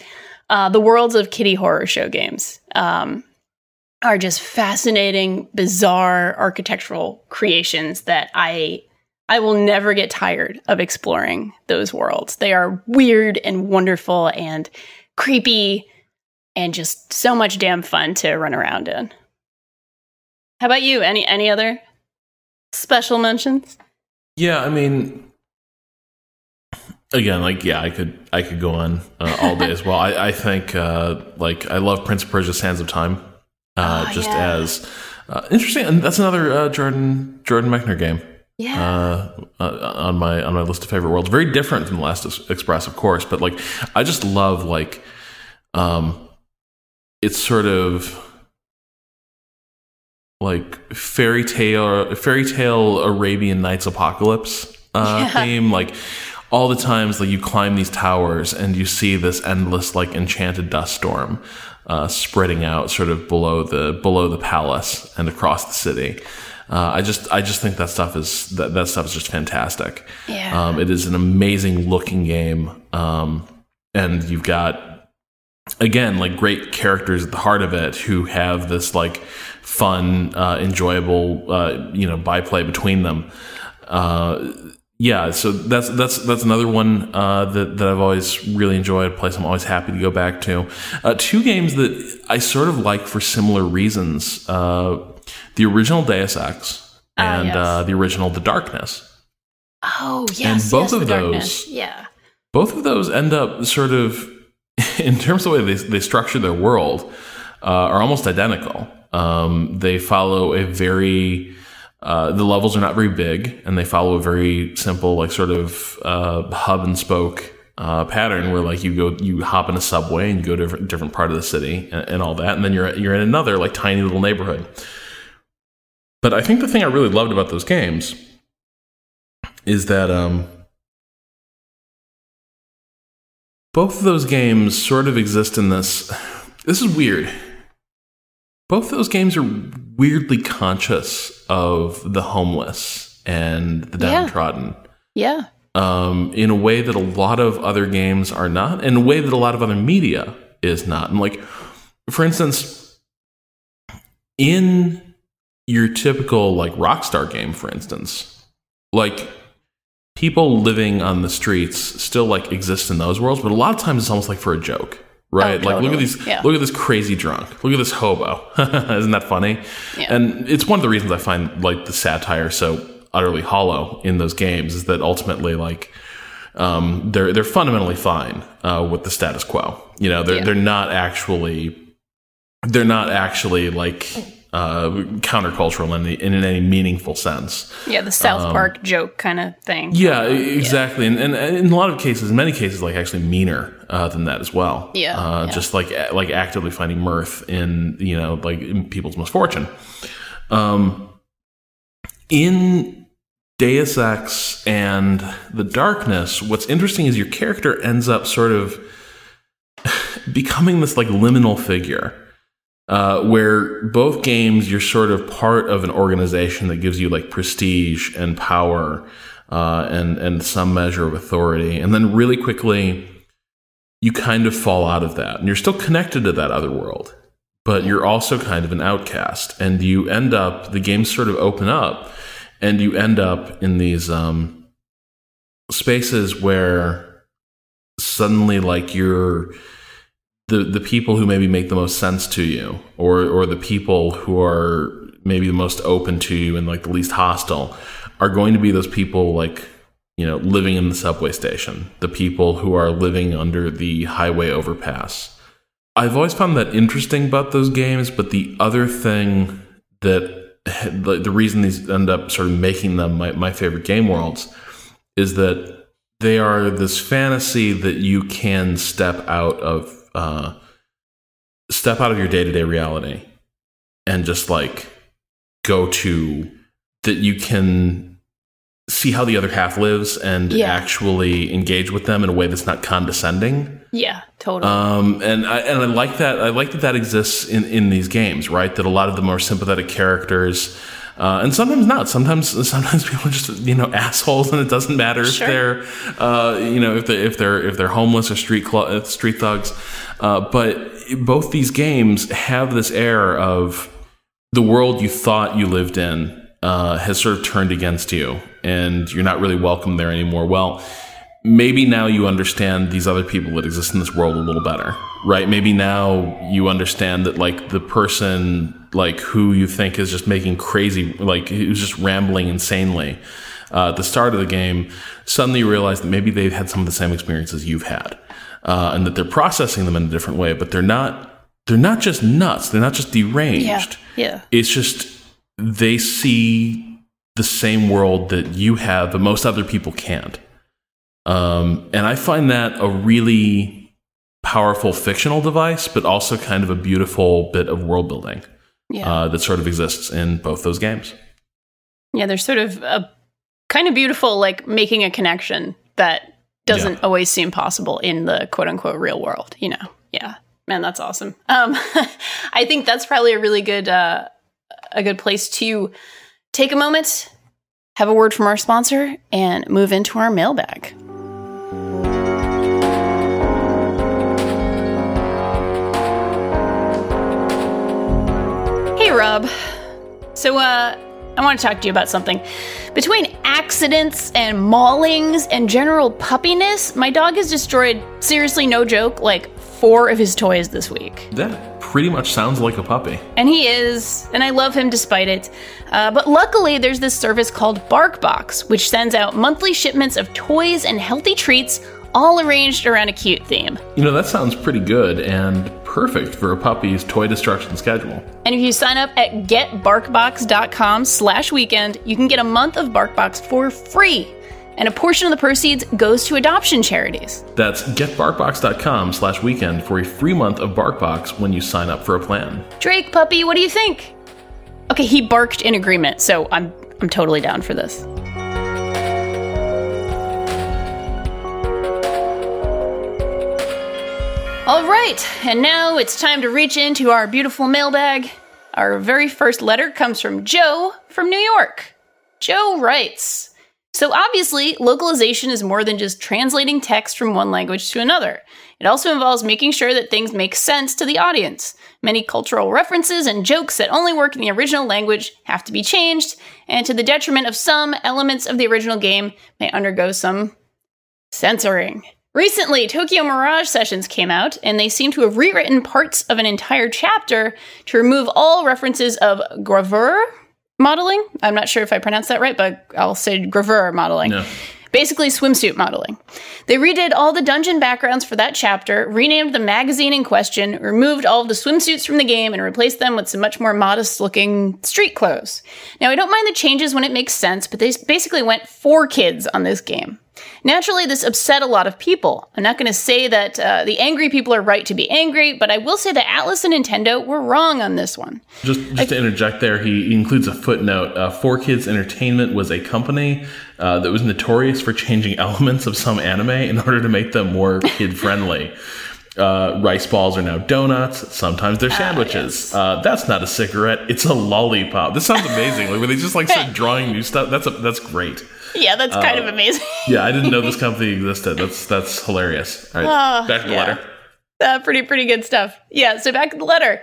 uh, the worlds of Kitty Horrorshow games um, are just fascinating, bizarre architectural creations that I I will never get tired of exploring those worlds. They are weird and wonderful and creepy and just so much damn fun to run around in. How about you? Any any other special mentions? Yeah, I mean, again, like yeah, I could I could go on uh, all day as well. I, I think uh, like I love Prince of Persia: Sands of Time, uh, Oh, just yeah. as uh, interesting. And that's another uh, Jordan Jordan Mechner game Yeah. uh, uh, on my on my list of favorite worlds. Very different from the Last Express, of course, but like I just love like um, it's sort of like fairy tale fairy tale Arabian Nights apocalypse uh, Yeah. theme. Like all the times like you climb these towers and you see this endless like enchanted dust storm uh, spreading out sort of below the below the palace and across the city. Uh, I just I just think that stuff is that, that stuff is just fantastic. Yeah. Um, it is an amazing looking game, um, and you've got again like great characters at the heart of it who have this like fun, uh, enjoyable uh, you know byplay between them. Uh, yeah, so that's that's that's another one uh, that that I've always really enjoyed. A place I'm always happy to go back to. Uh, two games that I sort of like for similar reasons: uh, the original Deus Ex Ah, and yes. uh, the original The Darkness. oh yes. both yes, of those- darkness. Yeah. both of those end up sort of in terms of the way they, they structure their world uh, are almost identical um, they follow a very uh, the levels are not very big and they follow a very simple like sort of uh, hub and spoke uh, pattern where like you go you hop in a subway and you go to a different, different part of the city and, and all that and then you're you're in another like tiny little neighborhood but i think the thing i really loved about those games is that um, both of those games sort of exist in this. This is weird. Both of those games are weirdly conscious of the homeless and the Yeah. downtrodden Yeah. um, in a way that a lot of other games are not, in a way that a lot of other media is not. And like, for instance, in your typical like Rockstar game, for instance, like people living on the streets still like exist in those worlds, but a lot of times it's almost like for a joke. Right, Oh, like look at totally. these, Yeah. look at this crazy drunk, look at this hobo. Isn't that funny? Yeah. And it's one of the reasons I find like the satire so utterly hollow in those games is that ultimately like um, they're they're fundamentally fine uh, with the status quo. You know, they're Yeah. they're not actually they're not actually like uh, countercultural in, any, in any meaningful sense. Yeah. The South Park joke kind of thing. Um, Yeah, exactly. And, and, and in a lot of cases, in many cases, like actually meaner uh, than that as well. Yeah, uh, yeah. just like like actively finding mirth in you know like in people's misfortune. Um, in Deus Ex and the Darkness, what's interesting is your character ends up sort of becoming this like liminal figure. Uh, where both games you're sort of part of an organization that gives you like prestige and power uh, and and some measure of authority, and then really quickly you kind of fall out of that, and you're still connected to that other world, but you're also kind of an outcast, and you end up the games sort of open up, and you end up in these um, spaces where suddenly like you're the the people who maybe make the most sense to you or or the people who are maybe the most open to you and like the least hostile are going to be those people like you know living in the subway station the people who are living under the highway overpass. I've always found that interesting about those games but the other thing that the, the reason these end up sort of making them my, my favorite game worlds is that they are this fantasy that you can step out of uh, step out of your day-to-day reality and just like go to that you can see how the other half lives and Yeah. actually engage with them in a way that's not condescending Yeah. Totally. um, and I and I like that. I like that that exists in in these games, right? That a lot of the more sympathetic characters, uh, and sometimes not. Sometimes sometimes people are just you know assholes, and it doesn't matter Sure. if they're uh, you know if they if they're if they're homeless or street cl- uh, street thugs. Uh, but both these games have this air of the world you thought you lived in uh, has sort of turned against you, and you're not really welcome there anymore. Well, maybe now you understand these other people that exist in this world a little better, right? Maybe now you understand that like the person like who you think is just making crazy, like who's just rambling insanely. uh, at the start of the game, suddenly you realize that maybe they've had some of the same experiences you've had, uh, and that they're processing them in a different way. But they're not. They're not just nuts. They're not just deranged. Yeah. Yeah. It's just they see the same world that you have, but most other people can't. Um, and I find that a really powerful fictional device, but also kind of a beautiful bit of world building Yeah. uh, that sort of exists in both those games. yeah. There's sort of a kind of beautiful, like making a connection that doesn't Yeah. always seem possible in the quote unquote real world, you know? Yeah. Man, that's awesome. Um, I think that's probably a really good, uh, a good place to take a moment, have a word from our sponsor, and move into our mailbag. Rob. So, uh, I want to talk to you about something. Between accidents and maulings and general puppiness, my dog has destroyed, seriously, no joke, like four of his toys this week. That pretty much sounds like a puppy. And he is, and I love him despite it. Uh, but luckily, there's this service called BarkBox, which sends out monthly shipments of toys and healthy treats, all arranged around a cute theme. You know, that sounds pretty good and perfect for a puppy's toy destruction schedule. And if you sign up at getbarkbox.com slash weekend, you can get a month of BarkBox for free. And a portion of the proceeds goes to adoption charities. That's getbarkbox.com slash weekend for a free month of BarkBox when you sign up for a plan. Drake puppy, what do you think? Okay, he barked in agreement, so I'm I'm totally down for this. All right, and now it's time to reach into our beautiful mailbag. Our very first letter comes from Joe from New York. Joe writes So, obviously, localization is more than just translating text from one language to another. It also involves making sure that things make sense to the audience. Many cultural references and jokes that only work in the original language have to be changed, and to the detriment of some, elements of the original game may undergo some censoring. Recently, Tokyo Mirage Sessions came out, and they seem to have rewritten parts of an entire chapter to remove all references of gravure modeling. I'm not sure if I pronounced that right, but I'll say gravure modeling. No. Basically, swimsuit modeling. They redid all the dungeon backgrounds for that chapter, renamed the magazine in question, removed all of the swimsuits from the game, and replaced them with some much more modest looking street clothes. Now, I don't mind the changes when it makes sense, but they basically went for kids on this game. Naturally, this upset a lot of people. I'm not going to say that uh, the angry people are right to be angry, but I will say that Atlus and Nintendo were wrong on this one. Just, just to interject there, he includes a footnote. Uh, 4Kids Entertainment was a company uh, that was notorious for changing elements of some anime in order to make them more kid friendly. Uh, rice balls are now donuts. Sometimes they're sandwiches. uh, that's not a cigarette; it's a lollipop. This sounds amazing. Like when they just like start drawing new stuff. That's a, that's great. Yeah, that's kind of amazing. Yeah, I didn't know this company existed. That's that's hilarious. All right, Ah, back to the yeah. letter. Uh, pretty, pretty good stuff. Yeah, so back to the letter.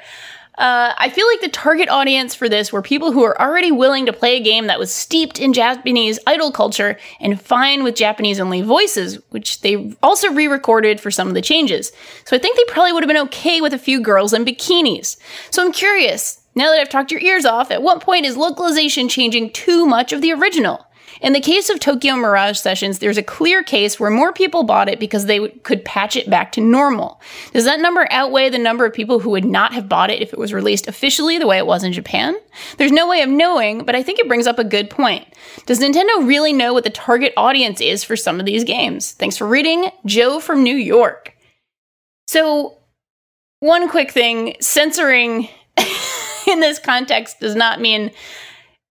Uh, I feel like the target audience for this were people who are already willing to play a game that was steeped in Japanese idol culture and fine with Japanese only voices, which they also re recorded for some of the changes. So I think they probably would have been okay with a few girls in bikinis. So I'm curious, now that I've talked your ears off, at what point is localization changing too much of the original? In the case of Tokyo Mirage Sessions, there's a clear case where more people bought it because they w- could patch it back to normal. Does that number outweigh the number of people who would not have bought it if it was released officially the way it was in Japan? There's no way of knowing, but I think it brings up a good point. Does Nintendo really know what the target audience is for some of these games? Thanks for reading, Joe from New York. So, one quick thing censoring in this context does not mean,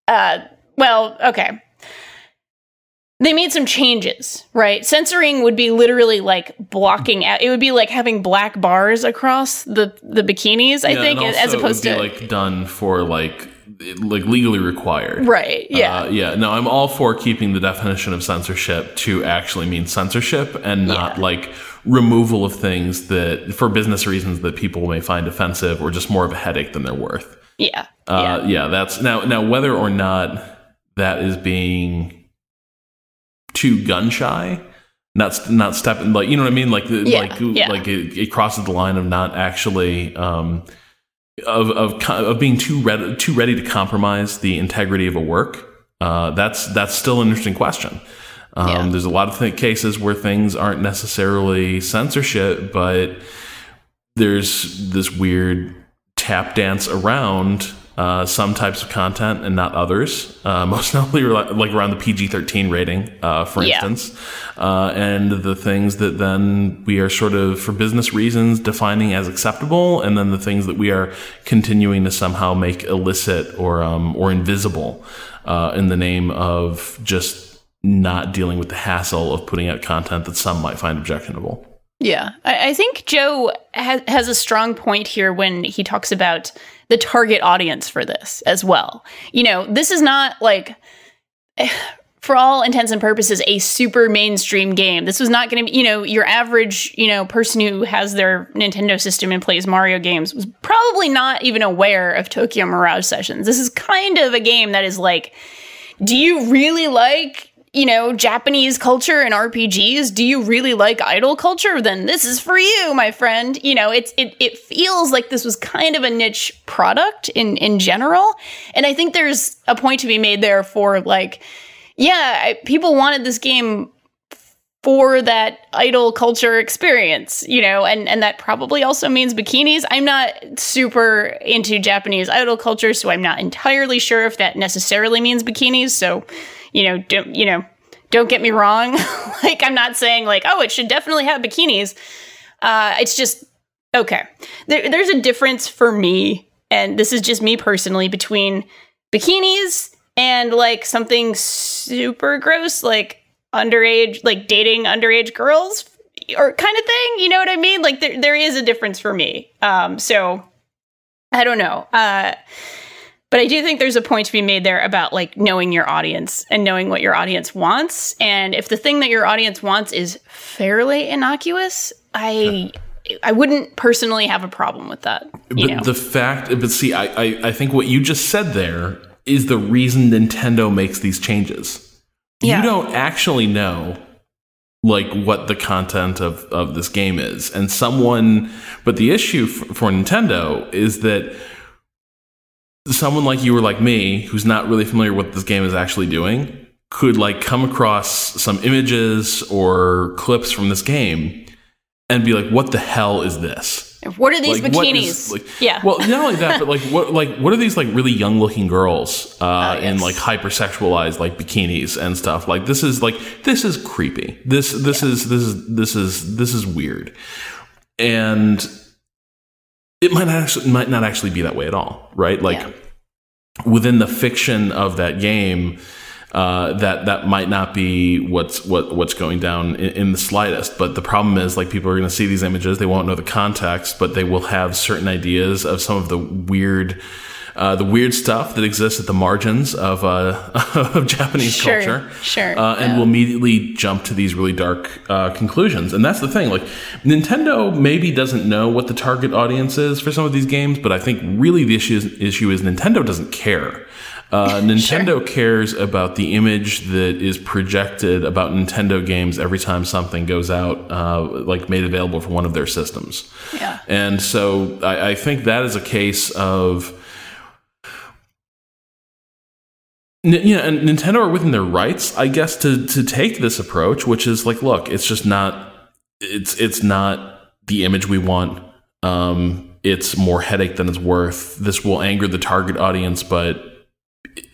uh, well, okay they made some changes, right? Censoring would be literally like blocking out. It would be like having black bars across the the bikinis. I Yeah, think, as opposed it to would be like done for like like legally required. right. Yeah, Uh, yeah. No, I'm all for keeping the definition of censorship to actually mean censorship and not Yeah. like removal of things that for business reasons that people may find offensive or just more of a headache than they're worth. yeah, Uh, yeah. yeah, that's now now whether or not that is being too gun shy, not not stepping like you know what I mean, like the- Yeah, like yeah. like it, it crosses the line of not actually um, of of of being too ready too ready to compromise the integrity of a work. Uh, that's that's still an interesting question. Um, Yeah. There's a lot of th- cases where things aren't necessarily censorship, but there's this weird tap dance around uh, some types of content and not others. Uh, most notably, like around the PG-13 rating, uh, for Yeah. instance, uh, and the things that then we are sort of, for business reasons, defining as acceptable, and then the things that we are continuing to somehow make illicit or um, or invisible uh, in the name of just not dealing with the hassle of putting out content that some might find objectionable. Yeah, I, I think Joe has, has a strong point here when he talks about the target audience for this as well. You know, this is not like, for all intents and purposes, a super mainstream game. This was not going to be, you know, your average, you know, person who has their Nintendo system and plays Mario games was probably not even aware of Tokyo Mirage Sessions. This is kind of a game that is like, do you really like you know japanese culture and rpgs do you really like idol culture then this is for you my friend you know it's it, it feels like this was kind of a niche product in in general and i think there's a point to be made there for like yeah I, people wanted this game for that idol culture experience, you know, and, and that probably also means bikinis. I'm not super into Japanese idol culture, so I'm not entirely sure if that necessarily means bikinis. So, you know, don't you know, don't get me wrong. like I'm not saying like, oh, it should definitely have bikinis. Uh, it's just okay. There, there's a difference for me, and this is just me personally, between bikinis and like something super gross, like underage, like dating underage girls or kind of thing. You know what I mean? Like there, there is a difference for me. Um, so I don't know. Uh, but I do think there's a point to be made there about like knowing your audience and knowing what your audience wants. And if the thing that your audience wants is fairly innocuous, I I wouldn't personally have a problem with that. But know? the fact, but see, I, I, I think what you just said there is the reason Nintendo makes these changes. Yeah. You don't actually know like what the content of, of this game is. And someone, but the issue f- for Nintendo is that someone like you or like me, who's not really familiar with what this game is actually doing, could like come across some images or clips from this game and be like, what the hell is this? what are these like, bikinis? is- like- yeah. Well, not only that, but like what like what are these like really young looking girls uh, in Oh, yes. like hypersexualized like bikinis and stuff? Like this is like this is creepy. This this is this is this is this is weird, and it might not actually might not actually be that way at all, right? Like Yeah. within the fiction of that game. Uh, that that might not be what's what what's going down in, in the slightest. But the problem is, like, people are going to see these images, they won't know the context, but they will have certain ideas of some of the weird. Uh, the weird stuff that exists at the margins of uh, of Japanese Sure, culture, sure, uh, and yeah. will immediately jump to these really dark uh, conclusions. And that's the thing. Like Nintendo maybe doesn't know what the target audience is for some of these games, but I think really the issue is, issue is Nintendo doesn't care. Uh, Nintendo cares about the image that is projected about Nintendo games every time something goes out, uh, like made available for one of their systems. Yeah. And so I, I think that is a case of. Yeah, and Nintendo are within their rights, I guess, to to take this approach, which is like, look, it's just not, it's it's not the image we want. Um, it's more headache than it's worth. This will anger the target audience, but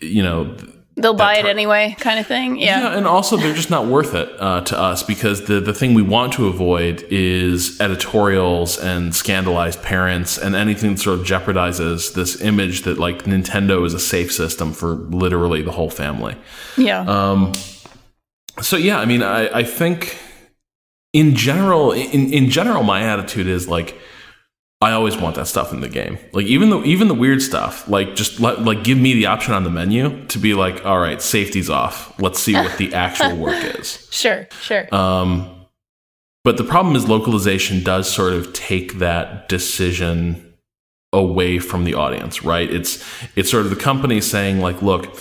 you know, They'll buy it anyway, kind of thing. Yeah. yeah, and also they're just not worth it uh, to us because the the thing we want to avoid is editorials and scandalized parents and anything that sort of jeopardizes this image that like Nintendo is a safe system for literally the whole family. Yeah. Um, so yeah, I mean, I, I think in general, in, in general, my attitude is like, I always want that stuff in the game. Like even the even the weird stuff, like just let, like give me the option on the menu to be like, all right, safety's off. Let's see what the actual work is. sure. Sure. Um, but the problem is localization does sort of take that decision away from the audience, right? It's it's sort of the company saying like, look,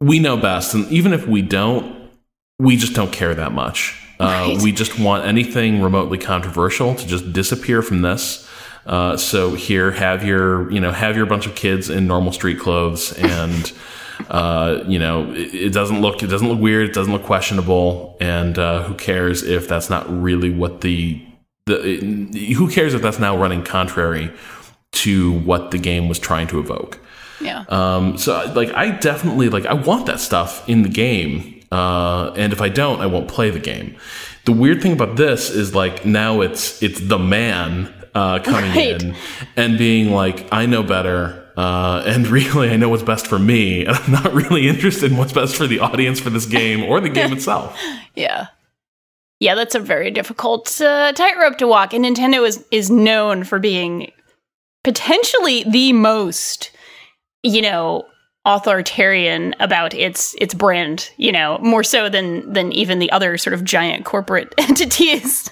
we know best, and even if we don't, we just don't care that much. Uh, Right. We just want anything remotely controversial to just disappear from this. Uh, so here, have your you know have your bunch of kids in normal street clothes and Uh, you know, it, it, doesn't look it doesn't look weird. It doesn't look questionable. And uh, who cares if that's not really what the the it, who cares if that's now running contrary to what the game was trying to evoke. Yeah. Um, so like I definitely like I want that stuff in the game. Uh, and if I don't, I won't play the game. The weird thing about this is like now it's it's the man uh, coming right. in and being like, I know better. Uh, and really, I know what's best for me, and I'm not really interested in what's best for the audience for this game or the game itself. Yeah, yeah, that's a very difficult uh, tightrope to walk. And Nintendo is is known for being potentially the most, you know, authoritarian about its its brand, you know, more so than than even the other sort of giant corporate entities.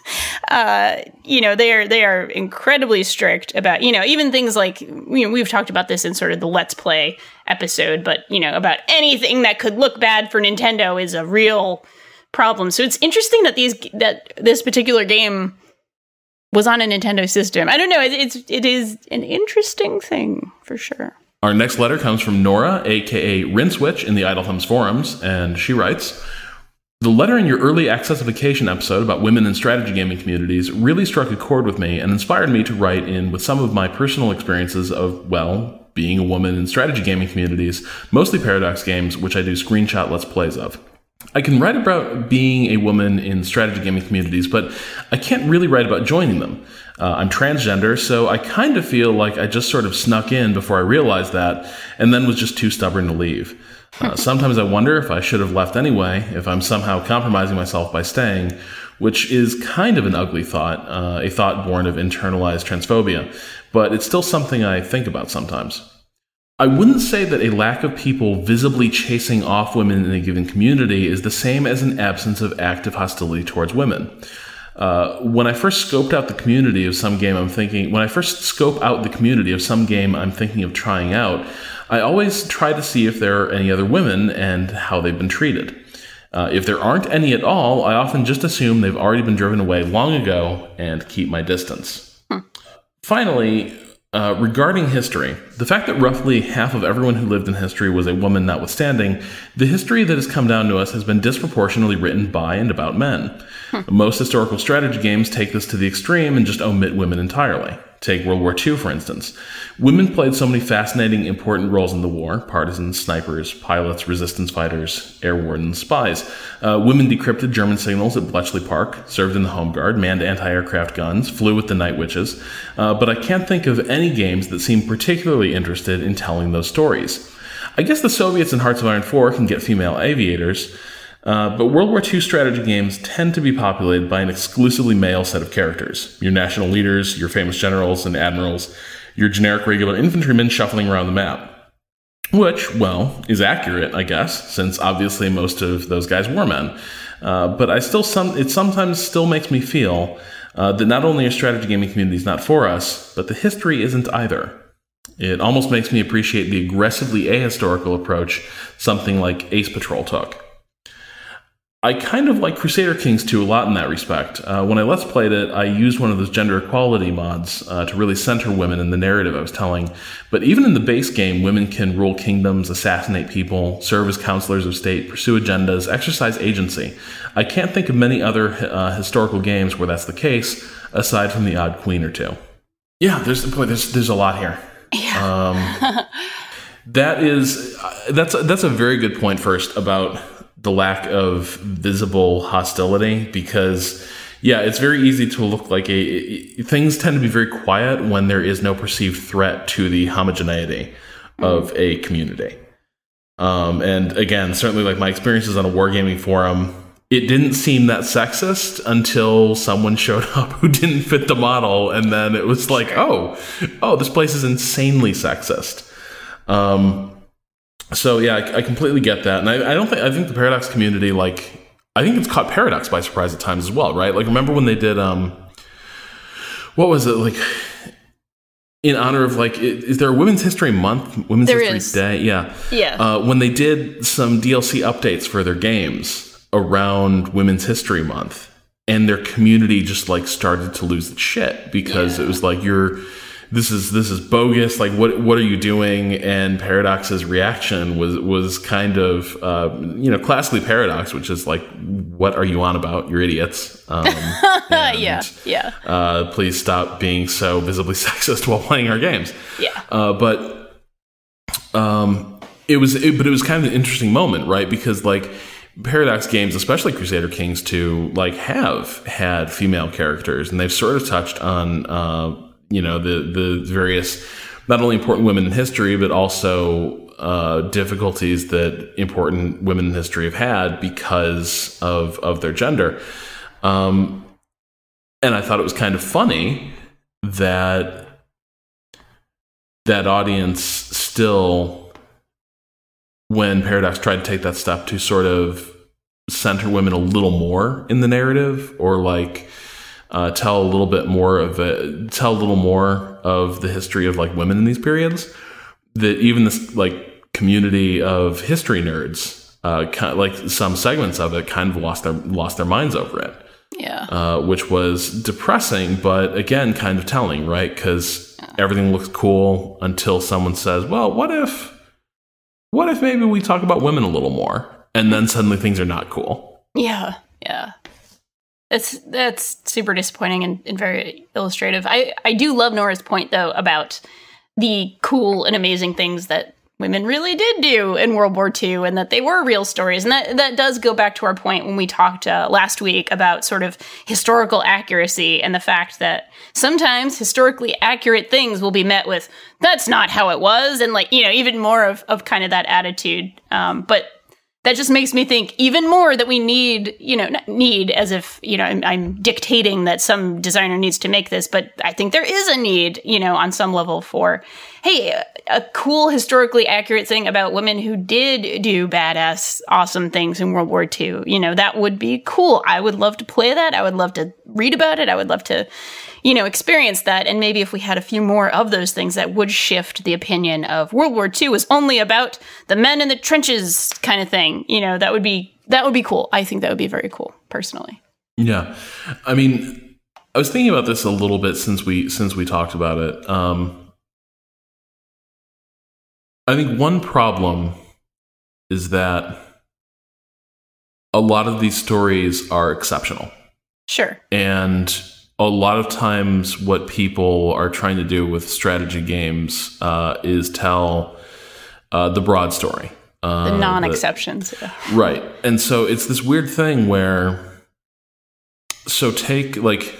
Uh, you know, they are they are incredibly strict about, you know, even things like you know, we've talked about this in sort of the Let's Play episode, but you know, about anything that could look bad for Nintendo is a real problem. So it's interesting that these that this particular game was on a Nintendo system. I don't know, it, it's it is an interesting thing for sure. Our next letter comes from Nora, aka Rinswitch, in the Idle Thumbs forums, and she writes The letter in your early accessification episode about women in strategy gaming communities really struck a chord with me and inspired me to write in with some of my personal experiences of, well, being a woman in strategy gaming communities, mostly Paradox games, which I do screenshot Let's Plays of. I can write about being a woman in strategy gaming communities, but I can't really write about joining them. Uh, I'm transgender, so I kind of feel like I just sort of snuck in before I realized that, and then was just too stubborn to leave. Uh, sometimes I wonder if I should have left anyway, if I'm somehow compromising myself by staying, which is kind of an ugly thought, uh, a thought born of internalized transphobia, but it's still something I think about sometimes. I wouldn't say that a lack of people visibly chasing off women in a given community is the same as an absence of active hostility towards women. Uh, when I first scoped out the community of some game I'm thinking, when I first scope out the community of some game I'm thinking of trying out, I always try to see if there are any other women and how they've been treated. Uh, if there aren't any at all, I often just assume they've already been driven away long ago and keep my distance. Hmm. Finally, uh, regarding history, the fact that roughly half of everyone who lived in history was a woman notwithstanding, the history that has come down to us has been disproportionately written by and about men. Most historical strategy games take this to the extreme and just omit women entirely. Take World War II, for instance. Women played so many fascinating, important roles in the war partisans, snipers, pilots, resistance fighters, air wardens, spies. Uh, women decrypted German signals at Bletchley Park, served in the Home Guard, manned anti aircraft guns, flew with the Night Witches. Uh, but I can't think of any games that seem particularly interested in telling those stories. I guess the Soviets in Hearts of Iron 4 can get female aviators. Uh, but World War II strategy games tend to be populated by an exclusively male set of characters your national leaders, your famous generals and admirals, your generic regular infantrymen shuffling around the map. Which, well, is accurate, I guess, since obviously most of those guys were men. Uh, but I still, some, it sometimes still makes me feel uh, that not only are strategy gaming communities not for us, but the history isn't either. It almost makes me appreciate the aggressively ahistorical approach something like Ace Patrol took. I kind of like Crusader Kings 2 a lot in that respect. Uh, when I Let's Played it, I used one of those gender equality mods uh, to really center women in the narrative I was telling. But even in the base game, women can rule kingdoms, assassinate people, serve as counselors of state, pursue agendas, exercise agency. I can't think of many other uh, historical games where that's the case, aside from the odd queen or two. Yeah, there's boy, there's there's a lot here. Yeah. Um, that is that's that's a very good point. First about the lack of visible hostility because yeah it's very easy to look like a things tend to be very quiet when there is no perceived threat to the homogeneity of a community. Um, and again certainly like my experiences on a wargaming forum it didn't seem that sexist until someone showed up who didn't fit the model and then it was like oh oh this place is insanely sexist. Um, so yeah, I, I, completely get that, and I, I don't think I think the Paradox community like I think it's caught Paradox by surprise at times as well, right? Like remember when they did um, what was it like? In honor of like, is there a Women's History Month, Women's there History is. Day? Yeah, yeah. Uh, when they did some DLC updates for their games around Women's History Month, and their community just like started to lose its shit because yeah. it was like you're this is this is bogus. Like, what what are you doing? And Paradox's reaction was was kind of uh, you know classically Paradox, which is like, what are you on about? You're idiots. Um, and, yeah, yeah. Uh, please stop being so visibly sexist while playing our games. Yeah. Uh, but um, it was, it, but it was kind of an interesting moment, right? Because like Paradox games, especially Crusader Kings 2, like have had female characters, and they've sort of touched on, uh, you know, the the various not only important women in history, but also uh, difficulties that important women in history have had because of of their gender. Um, and I thought it was kind of funny that that audience still when Paradox tried to take that step to sort of center women a little more in the narrative or like uh, tell a little bit more of it, tell a little more of the history of like women in these periods that even this like community of history nerds uh, kind of, like some segments of it kind of lost their lost their minds over it Yeah. uh, which was depressing, but again, kind of telling, right? Because everything looks cool until someone says, "Well, what if, what if maybe we talk about women a little more?" And then suddenly things are not cool. Yeah, yeah. That's that's super disappointing and, and very illustrative. I, I do love Nora's point though about the cool and amazing things that women really did do in World War II and that they were real stories. And that, that does go back to our point when we talked uh, last week about sort of historical accuracy and the fact that sometimes historically accurate things will be met with, that's not how it was. And like, you know, even more of, of kind of that attitude. Um, but that just makes me think even more that we need, you know, need as if, you know, I'm, I'm, dictating that some designer needs to make this, but I think there is a need, you know, on some level for, hey, a cool, historically accurate thing about women who did do badass, awesome things in World War II. You know, that would be cool. I would love to play that. I would love to read about it. I would love to, you know, experience that. And maybe if we had a few more of those things, that would shift the opinion of World War II was only about the men in the trenches kind of thing. You know, that would be that would be cool. I think that would be very cool, personally. Yeah, I mean, I was thinking about this a little bit since we since we talked about it. Um, I think one problem is that a lot of these stories are exceptional. Sure. And a lot of times, what people are trying to do with strategy games uh, is tell uh, the broad story. Uh, the non exceptions. Yeah. Right. And so it's this weird thing where, so take like,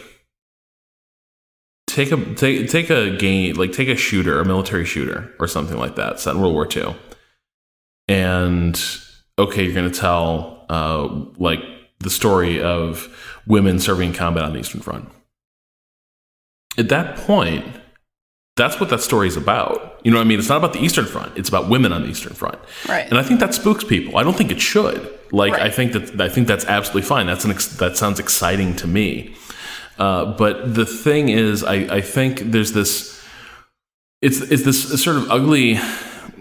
take a take take a game like take a shooter, a military shooter or something like that, set in World War II, and okay, you're going to tell uh, like the story of women serving in combat on the Eastern Front. At that point, that's what that story is about. You know what I mean? It's not about the Eastern Front. It's about women on the Eastern Front. Right. And I think that spooks people. I don't think it should. Like right. I think that I think that's absolutely fine. That's an ex- that sounds exciting to me. Uh, but the thing is, I, I think there's this. It's it's this sort of ugly.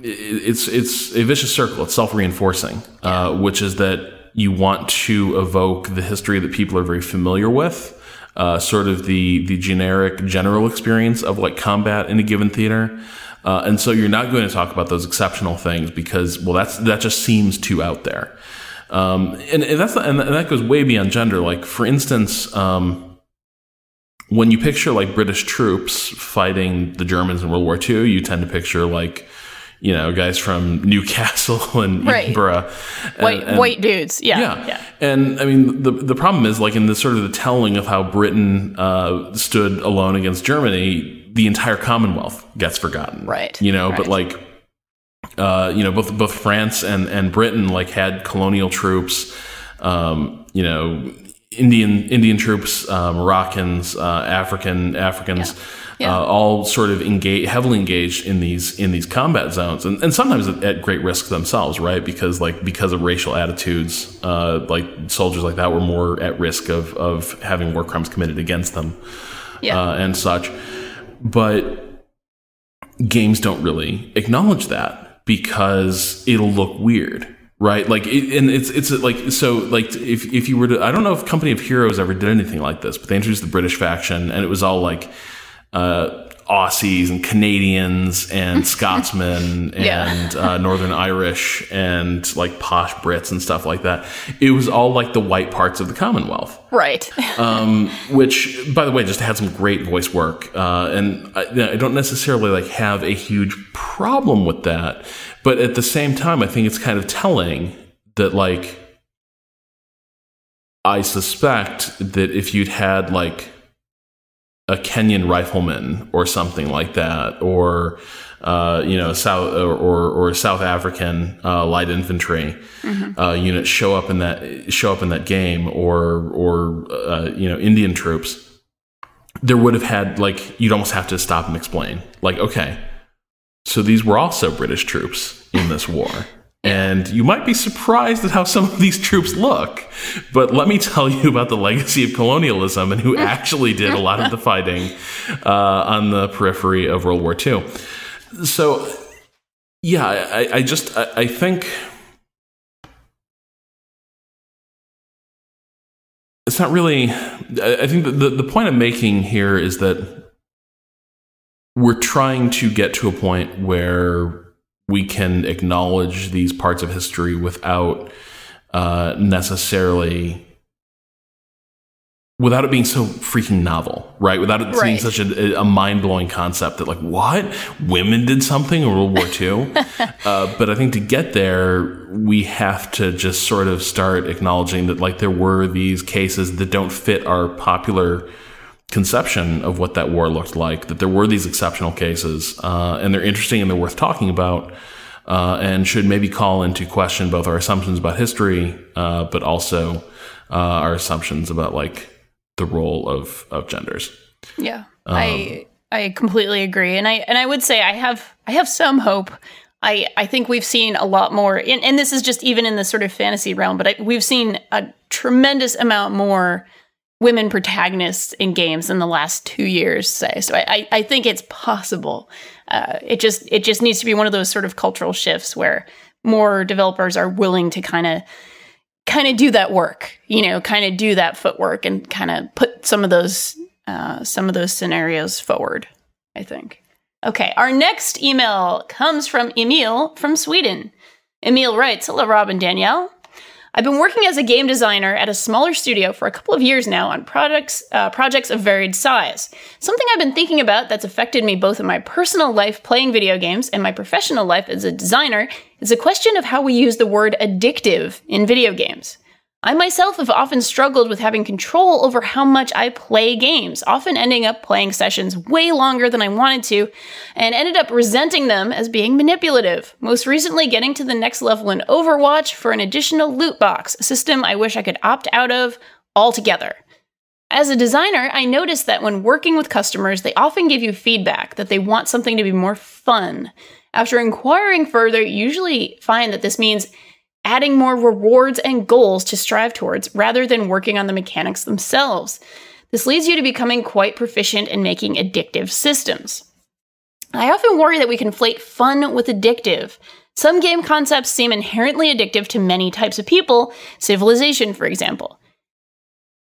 It's it's a vicious circle. It's self reinforcing, uh, which is that you want to evoke the history that people are very familiar with. Uh, sort of the the generic general experience of like combat in a given theater, uh, and so you're not going to talk about those exceptional things because well that's that just seems too out there, um, and, and, that's and that goes way beyond gender. Like for instance, um, when you picture like British troops fighting the Germans in World War II, you tend to picture like you know, guys from Newcastle and right. Edinburgh. White, and, white dudes. Yeah, yeah. Yeah. And I mean, the, the problem is like in the sort of the telling of how Britain uh, stood alone against Germany, the entire Commonwealth gets forgotten. Right. You know, right. but like, uh, you know, both, both France and, and Britain like had colonial troops, um, you know, Indian, Indian troops, uh, Moroccans, African, Africans. Yeah. Yeah. Uh, all sort of engage, heavily engaged in these in these combat zones, and, and sometimes at, at great risk themselves, right? Because like because of racial attitudes, uh, like soldiers like that were more at risk of of having war crimes committed against them, yeah. uh, and such. But games don't really acknowledge that because it'll look weird right like it, and it's it's like so like if if you were to i don't know if company of heroes ever did anything like this but they introduced the british faction and it was all like uh, Aussies and Canadians and Scotsmen and uh, Northern Irish and like posh Brits and stuff like that. It was all like the white parts of the Commonwealth Right. um, which, by the way, just had some great voice work. Uh, and I, I don't necessarily like have a huge problem with that, but at the same time, I think it's kind of telling that like I suspect that if you'd had like a Kenyan rifleman or something like that, or uh, you know, South or or, or South African uh, light infantry uh, unit show up in that show up in that game, or or uh, you know, Indian troops, there would have had like you'd almost have to stop and explain, like, okay, so these were also British troops in this war. And you might be surprised at how some of these troops look. But let me tell you about the legacy of colonialism and who actually did a lot of the fighting uh, on the periphery of World War II. So, yeah, I, I just, I, I think. It's not really. I I think the, the point I'm making here is that we're trying to get to a point where we can acknowledge these parts of history without uh, necessarily without it being so freaking novel right? Without it being such a, a mind-blowing concept that like what? Women did something in world war ii uh, but i think to get there we have to just sort of start acknowledging that like there were these cases that don't fit our popular conception of what that war looked like, that there were these exceptional cases, uh, and they're interesting and they're worth talking about, uh, and should maybe call into question both our assumptions about history, uh, but also uh, our assumptions about like the role of of genders. Yeah. I I completely agree. And I and I would say I have I have some hope. I I think we've seen a lot more and, and this is just even in the sort of fantasy realm, but I, we've seen a tremendous amount more women protagonists in games in the last two years, say. So I, I, think it's possible. Uh, it just it just needs to be one of those sort of cultural shifts where more developers are willing to kind of kind of do that work, you know, kind of do that footwork and kind of put some of those uh, some of those scenarios forward. I think. Okay, our next email comes from Emil from Sweden. Emil writes, "Hello, Rob and Danielle. I've been working as a game designer at a smaller studio for a couple of years now on projects uh, projects of varied size. Something I've been thinking about that's affected me both in my personal life playing video games and my professional life as a designer is a question of how we use the word addictive in video games. I myself have often struggled with having control over how much I play games, often ending up playing sessions way longer than I wanted to, and ended up resenting them as being manipulative. Most recently, getting to the next level in Overwatch for an additional loot box, a system I wish I could opt out of altogether. As a designer, I noticed that when working with customers, they often give you feedback that they want something to be more fun. After inquiring further, you usually find that this means adding more rewards and goals to strive towards rather than working on the mechanics themselves. This leads you to becoming quite proficient in making addictive systems. I often worry that we conflate fun with addictive. Some game concepts seem inherently addictive to many types of people, civilization, for example.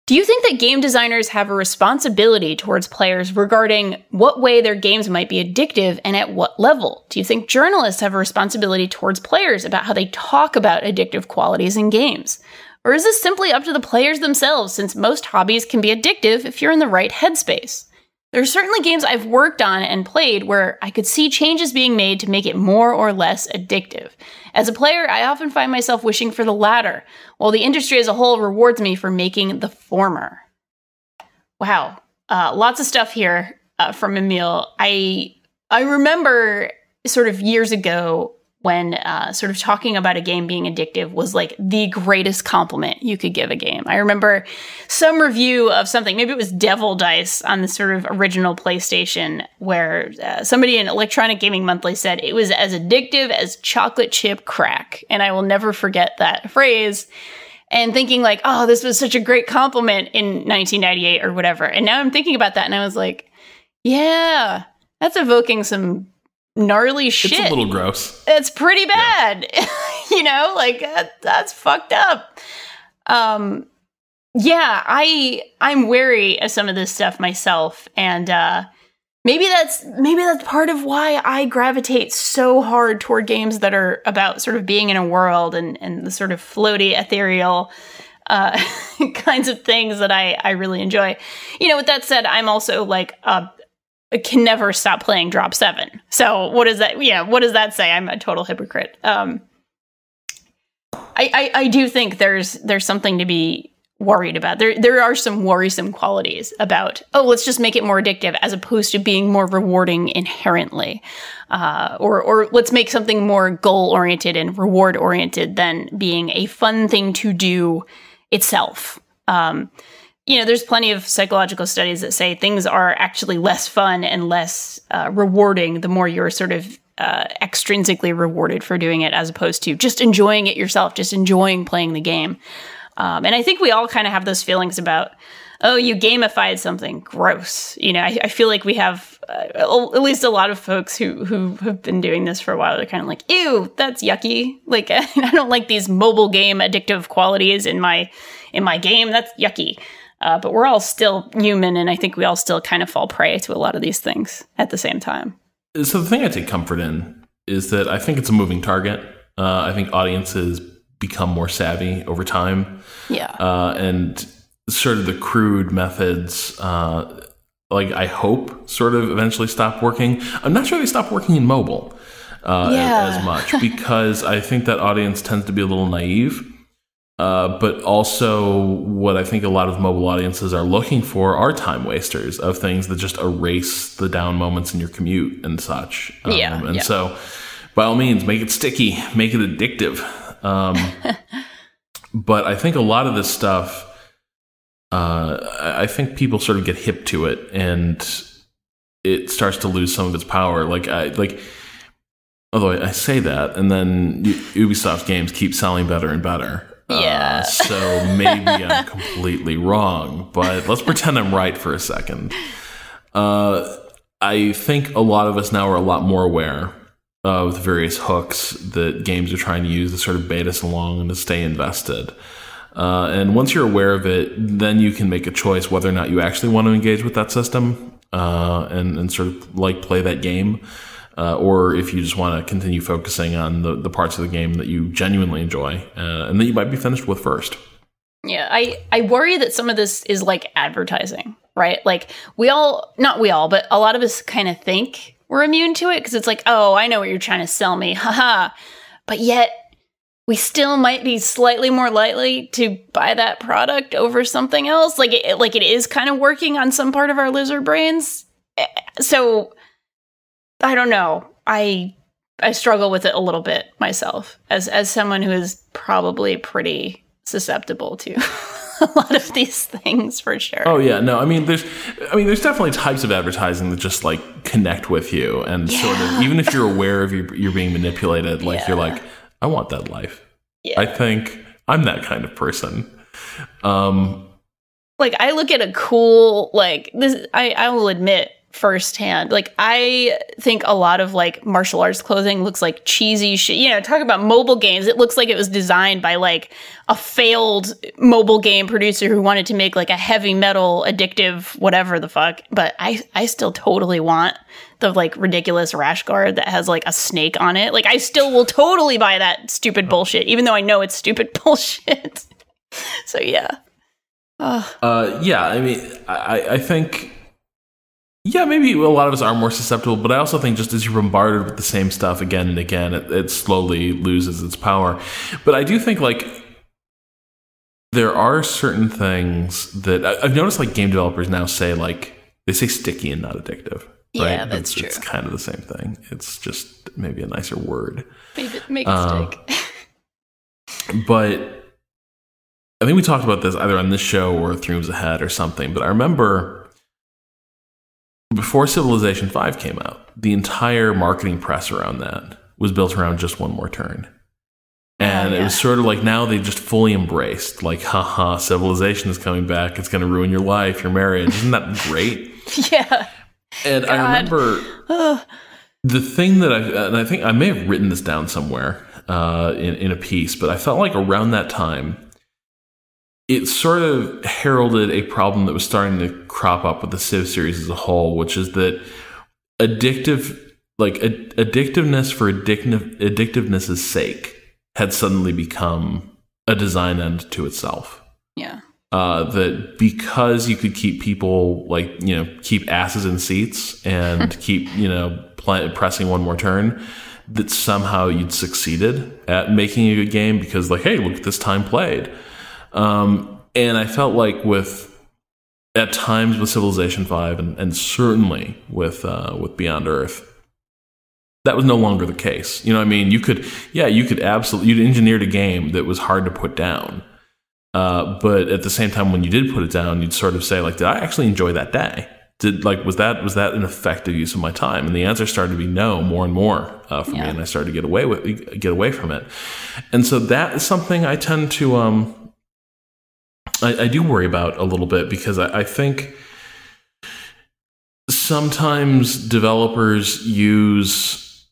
Do you think that game designers have a responsibility towards players regarding what way their games might be addictive and at what level? Do you think journalists have a responsibility towards players about how they talk about addictive qualities in games? Or is this simply up to the players themselves since most hobbies can be addictive if you're in the right headspace? There are certainly games I've worked on and played where I could see changes being made to make it more or less addictive. As a player, I often find myself wishing for the latter, while the industry as a whole rewards me for making the former. Wow, uh, lots of stuff here uh, from Emil. I I remember sort of years ago when uh, sort of talking about a game being addictive was like the greatest compliment you could give a game. I remember some review of something, maybe it was Devil Dice on the sort of original PlayStation, where uh, somebody in Electronic Gaming Monthly said it was as addictive as chocolate chip crack. And I will never forget that phrase. And thinking like, oh, this was such a great compliment in 1998 or whatever. And now I'm thinking about that, and I was like, yeah, that's evoking some gnarly shit. It's a little gross. It's pretty bad. you know, like that, that's fucked up. Um yeah, I I'm wary of some of this stuff myself and uh maybe that's maybe that's part of why I gravitate so hard toward games that are about sort of being in a world and and the sort of floaty, ethereal uh, kinds of things that I I really enjoy. You know, with that said, I'm also like uh, can never stop playing Drop Seven. So what does that? Yeah, what does that say? I'm a total hypocrite. Um, I, I I do think there's there's something to be worried about. There there are some worrisome qualities about oh let's just make it more addictive as opposed to being more rewarding inherently, uh, or or let's make something more goal oriented and reward oriented than being a fun thing to do itself. Um, you know, there's plenty of psychological studies that say things are actually less fun and less uh, rewarding the more you're sort of uh, extrinsically rewarded for doing it as opposed to just enjoying it yourself, just enjoying playing the game. Um, and I think we all kind of have those feelings about, oh, you gamified something gross. You know, I, I feel like we have uh, at least a lot of folks who who have been doing this for a while. They're kind of like, ew, that's yucky. Like I don't like these mobile game addictive qualities in my in my game. That's yucky. Uh, but we're all still human, and I think we all still kind of fall prey to a lot of these things at the same time. So the thing I take comfort in is that I think it's a moving target. Uh, I think audiences become more savvy over time. Yeah. Uh, and sort of the crude methods, uh, like I hope, sort of eventually stop working. I'm not sure they stop working in mobile uh, yeah. as, as, much because I think that audience tends to be a little naive. Uh, but also, what I think a lot of mobile audiences are looking for are time wasters of things that just erase the down moments in your commute and such. Um, yeah. And yeah. so, by all means, make it sticky, make it addictive. Um, but I think a lot of this stuff, uh, I think people sort of get hip to it, and it starts to lose some of its power. Like I like. Although I say that, and then Ubisoft games keep selling better and better. Uh, yeah. Uh, so maybe I'm completely wrong, but let's pretend I'm right for a second. Uh, I think a lot of us now are a lot more aware of the various hooks that games are trying to use to sort of bait us along and to stay invested. Uh, and once you're aware of it, then you can make a choice whether or not you actually want to engage with that system uh, and, and sort of like play that game, uh, or if you just want to continue focusing on the, the parts of the game that you genuinely enjoy uh, and that you might be finished with first. Yeah, I, I worry that some of this is like advertising, right? Like we all, not we all, but a lot of us kind of think we're immune to it because it's like, oh, I know what you're trying to sell me, haha. But yet, we still might be slightly more likely to buy that product over something else. Like it, like it is kind of working on some part of our lizard brains. Eh, so I don't know. I I struggle with it a little bit myself as as someone who is probably pretty susceptible to a lot of these things for sure. Oh yeah, no, I mean there's I mean there's definitely types of advertising that just like connect with you and yeah. sort of even if you're aware of you you're being manipulated, like yeah. you're like, I want that life. Yeah. I think I'm that kind of person. Um like I look at a cool like this I, I will admit firsthand. Like I think a lot of like martial arts clothing looks like cheesy shit. You know, talk about mobile games. It looks like it was designed by like a failed mobile game producer who wanted to make like a heavy metal addictive whatever the fuck. But I I still totally want the like ridiculous rash guard that has like a snake on it. Like I still will totally buy that stupid bullshit even though I know it's stupid bullshit. so yeah. Uh, yeah, I mean, I, I think yeah, maybe a lot of us are more susceptible, but I also think just as you're bombarded with the same stuff again and again, it, it slowly loses its power. But I do think like there are certain things that I, have noticed like game developers now say like they say sticky and not addictive. Right? Yeah, that's it's, true. It's kind of the same thing. It's just maybe a nicer word. Make it, make it uh, stick. but I think we talked about this either on this show or Three Moves Ahead or something. But I remember before Civilization 5 came out, the entire marketing press around that was built around just one more turn. And oh, yeah. it was sort of like now they just fully embraced, like, haha, civilization is coming back. It's going to ruin your life, your marriage. Isn't that great? yeah. And God. I remember the thing that I, and I think I may have written this down somewhere uh, in, in a piece, but I felt like around that time, it sort of heralded a problem that was starting to crop up with the Civ series as a whole, which is that addictive like ad- addictiveness for addictive addictiveness' sake had suddenly become a design end to itself. Yeah. Uh, that because you could keep people like you know keep asses in seats and keep you know pl- pressing one more turn, that somehow you'd succeeded at making a good game because like hey look at this time played, um, and I felt like with at times with Civilization Five and, and certainly with uh, with Beyond Earth that was no longer the case. You know what I mean? You could, yeah, you could absolutely, you'd engineered a game that was hard to put down. Uh, but at the same time, when you did put it down, you'd sort of say, like, did I actually enjoy that day? Did like was that was that an effective use of my time? And the answer started to be no, more and more uh, for yeah. me, and I started to get away with get away from it. And so that is something I tend to um, I, I do worry about a little bit because I, I think sometimes developers use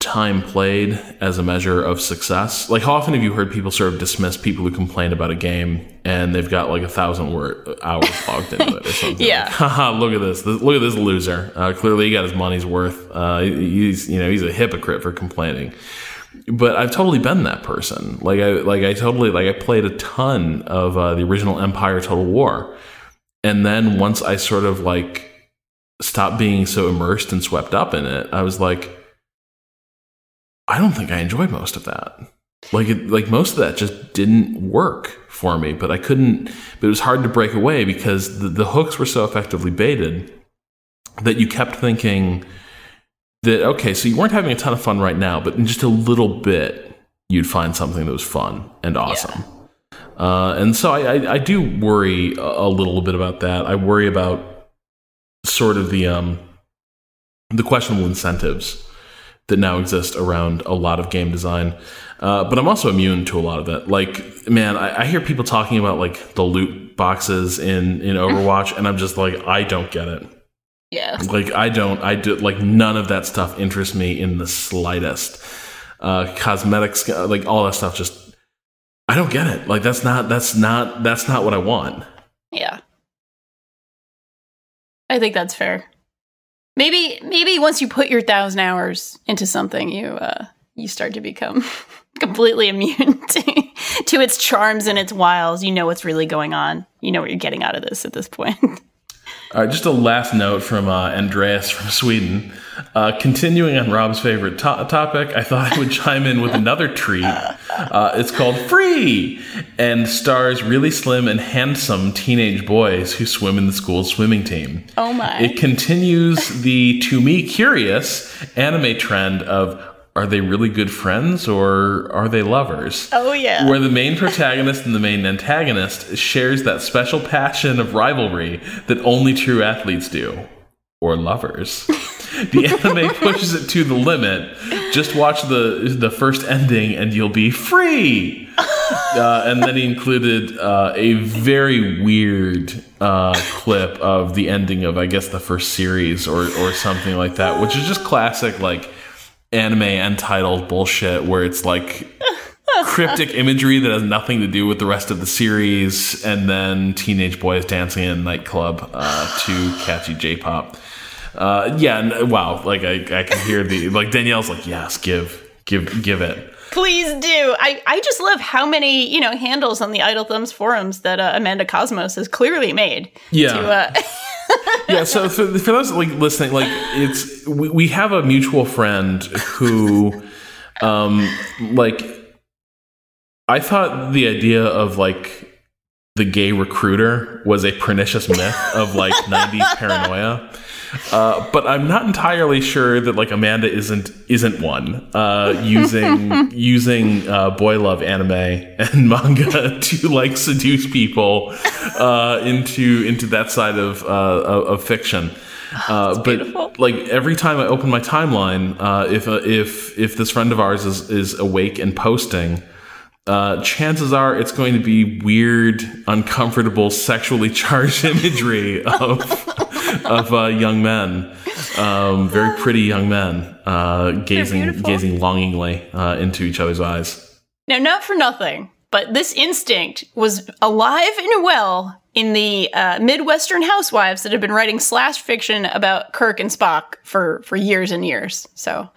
time played as a measure of success. Like, how often have you heard people sort of dismiss people who complain about a game and they've got like a thousand word hours logged into it or something? yeah. Like, Haha, look at this. Look at this loser. Uh, clearly, he got his money's worth. Uh, he's you know he's a hypocrite for complaining. But I've totally been that person. Like I like I totally like I played a ton of uh, the original Empire Total War, and then once I sort of like stopped being so immersed and swept up in it, I was like I don't think I enjoyed most of that. Like it, like most of that just didn't work for me, but I couldn't. But it was hard to break away because the, the hooks were so effectively baited that you kept thinking that okay, so you weren't having a ton of fun right now, but in just a little bit, you'd find something that was fun and awesome. Yeah. Uh, and so I, I, I, do worry a little bit about that. I worry about sort of the um, the questionable incentives that now exist around a lot of game design. Uh, but I'm also immune to a lot of it. Like, man, I, I, hear people talking about like the loot boxes in in Overwatch, and I'm just like, I don't get it. Yeah. Like, I don't. I do like none of that stuff interests me in the slightest. Uh, cosmetics, like all that stuff, just I don't get it. Like, that's not that's not that's not what I want. Yeah. I think that's fair. Maybe maybe once you put your thousand hours into something, you uh, you start to become completely immune to, to its charms and its wiles. You know what's really going on. You know what you're getting out of this at this point. All right, just a last note from uh, Andreas from Sweden. Uh, continuing on Rob's favorite to- topic, I thought I would chime in with another treat. Uh, it's called Free and stars really slim and handsome teenage boys who swim in the school's swimming team. Oh my. It continues the, to me, curious anime trend of are they really good friends or are they lovers? Oh yeah. Where the main protagonist and the main antagonist shares that special passion of rivalry that only true athletes do or lovers. the anime pushes it to the limit. Just watch the the first ending and you'll be free. Uh, and then he included uh, a very weird uh, clip of the ending of, I guess, the first series or or something like that, which is just classic, like anime untitled bullshit where it's like cryptic imagery that has nothing to do with the rest of the series, and then teenage boys dancing in a nightclub uh, to catchy J-pop. Uh, yeah, wow! Like I, I can hear the like Danielle's like, yes, give, give, give it. Please do. I, I just love how many you know handles on the Idle Thumbs forums that uh, Amanda Cosmos has clearly made. Yeah. To, uh, yeah. So for, for those like listening, like it's we, we have a mutual friend who, um, like I thought the idea of like the gay recruiter was a pernicious myth of like 90s paranoia. Uh, but I'm not entirely sure that like Amanda isn't isn't one uh, using using uh, boy love anime and manga to like seduce people uh, into into that side of uh, of fiction. Uh, but beautiful. like every time I open my timeline, if if if this friend of ours is is awake and posting, uh, chances are it's going to be weird, uncomfortable, sexually charged imagery of of uh, young men, um, very pretty young men, uh, gazing gazing longingly uh, into each other's eyes. Now, not for nothing, but this instinct was alive and well in the uh, Midwestern housewives that have been writing slash fiction about Kirk and Spock for for years and years. So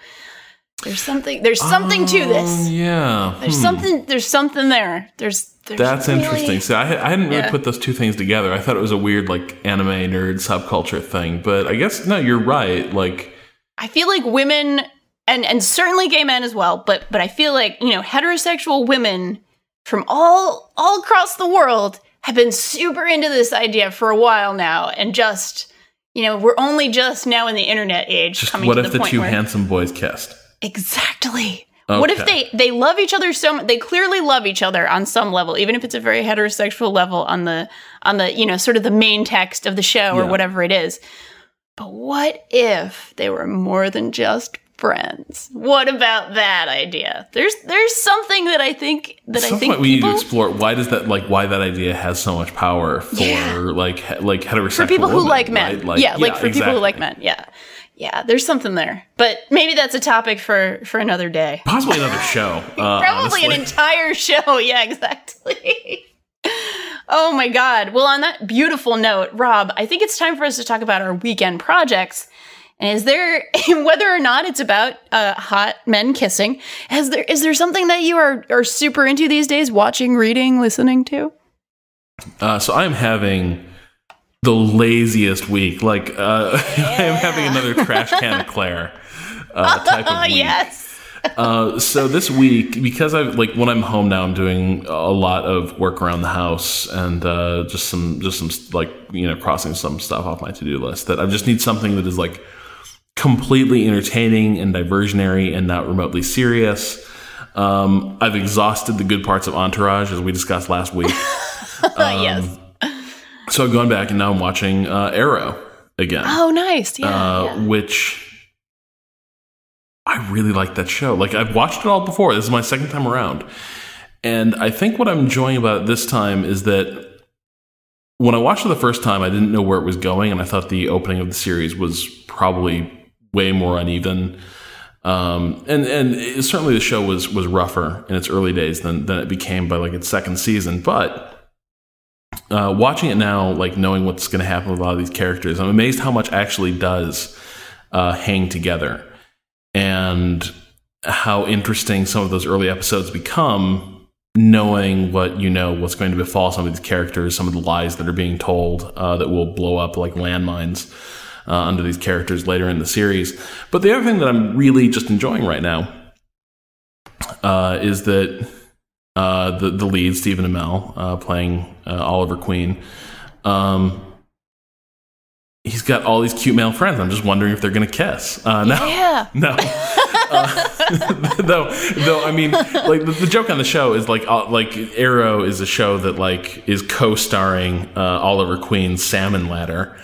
there's something there's something to this. Um, yeah. There's Hmm. something there's something there. There's, there's That's really- interesting. So I, I hadn't really Yeah. put those two things together. I thought it was a weird like anime nerd subculture thing, but I guess no, you're right. Like I feel like women and and certainly gay men as well, but but I feel like, you know, heterosexual women from all all across the world have been super into this idea for a while now and just you know, we're only just now in the internet age just coming what if the, the, two where handsome boys kissed? Exactly. What if they they love each other so much? They clearly love each other on some level, even if it's a very heterosexual level on the on the you know sort of the main text of the show or Yeah. whatever it is. But what if they were more than just friends? What about that idea? There's there's something that I think that At I think we need to explore why does that like why that idea has so much power for Yeah. like like heterosexual for people who women, like men. right? yeah, like for people who like men. Yeah. Yeah, there's something there. But maybe that's a topic for for another day. Possibly another show. Uh, Probably an entire show. Yeah, exactly. oh my God. Well, on that beautiful note, Rob, I think it's time for us to talk about our weekend projects. And is there, whether or not it's about uh, hot men kissing, is there is there something that you are are super into these days? Watching, reading, listening to? Uh, so I'm having the laziest week. Like uh, I am having another trash can of Claire uh, type Oh of week. yes. Uh, so this week, because I like when I'm home now, I'm doing a lot of work around the house and uh, just some just some like you know crossing some stuff off my to do list. That I just need something that is like completely entertaining and diversionary and not remotely serious. Um, I've exhausted the good parts of Entourage as we discussed last week. yes. So I've gone back and now I'm watching uh, Arrow again, Oh, nice. Yeah. uh, yeah. which I really like that show. Like I've watched it all before. This is my second time around, and I think what I'm enjoying about it this time is that when I watched it the first time, I didn't know where it was going, and I thought the opening of the series was probably way more uneven. Um, and and it- certainly the show was was rougher in its early days than than it became by like its second season, but uh, watching it now, like knowing what's going to happen with a lot of these characters, I'm amazed how much actually does uh, hang together, and how interesting some of those early episodes become. Knowing what you know, what's going to befall some of these characters, some of the lies that are being told uh, that will blow up like landmines uh, under these characters later in the series. But the other thing that I'm really just enjoying right now uh, is that uh, the the lead Stephen Amell uh, playing uh, Oliver Queen. Um, he's got all these cute male friends. I'm just wondering if they're going to kiss. Uh, no, yeah. no. Uh, though, though, I mean, like the, the joke on the show is like, uh, like Arrow is a show that like is co-starring uh, Oliver Queen's Salmon Ladder.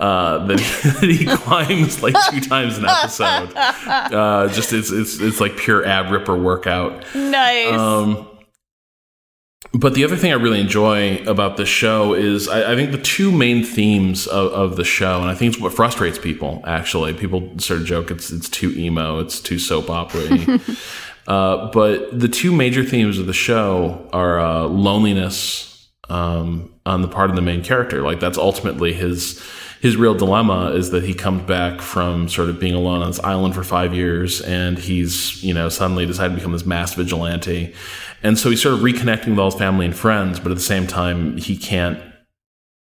Uh, that, that he climbs like two times an episode. Uh, just it's it's it's like pure ab ripper workout. Nice. Um, but the other thing I really enjoy about this show is I, I think the two main themes of, of the show, and I think it's what frustrates people. Actually, people sort of joke it's it's too emo, it's too soap opera. uh, but the two major themes of the show are uh, loneliness um, on the part of the main character. Like that's ultimately his his real dilemma is that he comes back from sort of being alone on this island for five years and he's, you know, suddenly decided to become this mass vigilante. And so he's sort of reconnecting with all his family and friends, but at the same time, he can't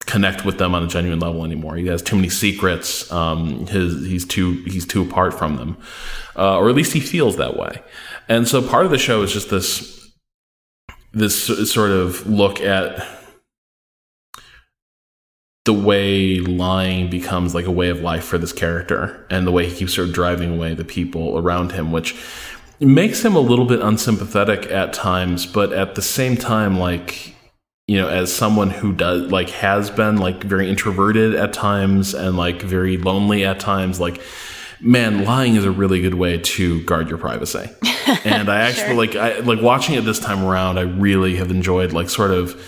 connect with them on a genuine level anymore. He has too many secrets. Um, his, he's too, he's too apart from them. Uh, or at least he feels that way. And so part of the show is just this, this sort of look at the way lying becomes like a way of life for this character and the way he keeps sort of driving away the people around him, which makes him a little bit unsympathetic at times, but at the same time, like, you know, as someone who does like has been like very introverted at times and like very lonely at times, like man, lying is a really good way to guard your privacy. and I actually like I like watching it this time around, I really have enjoyed like sort of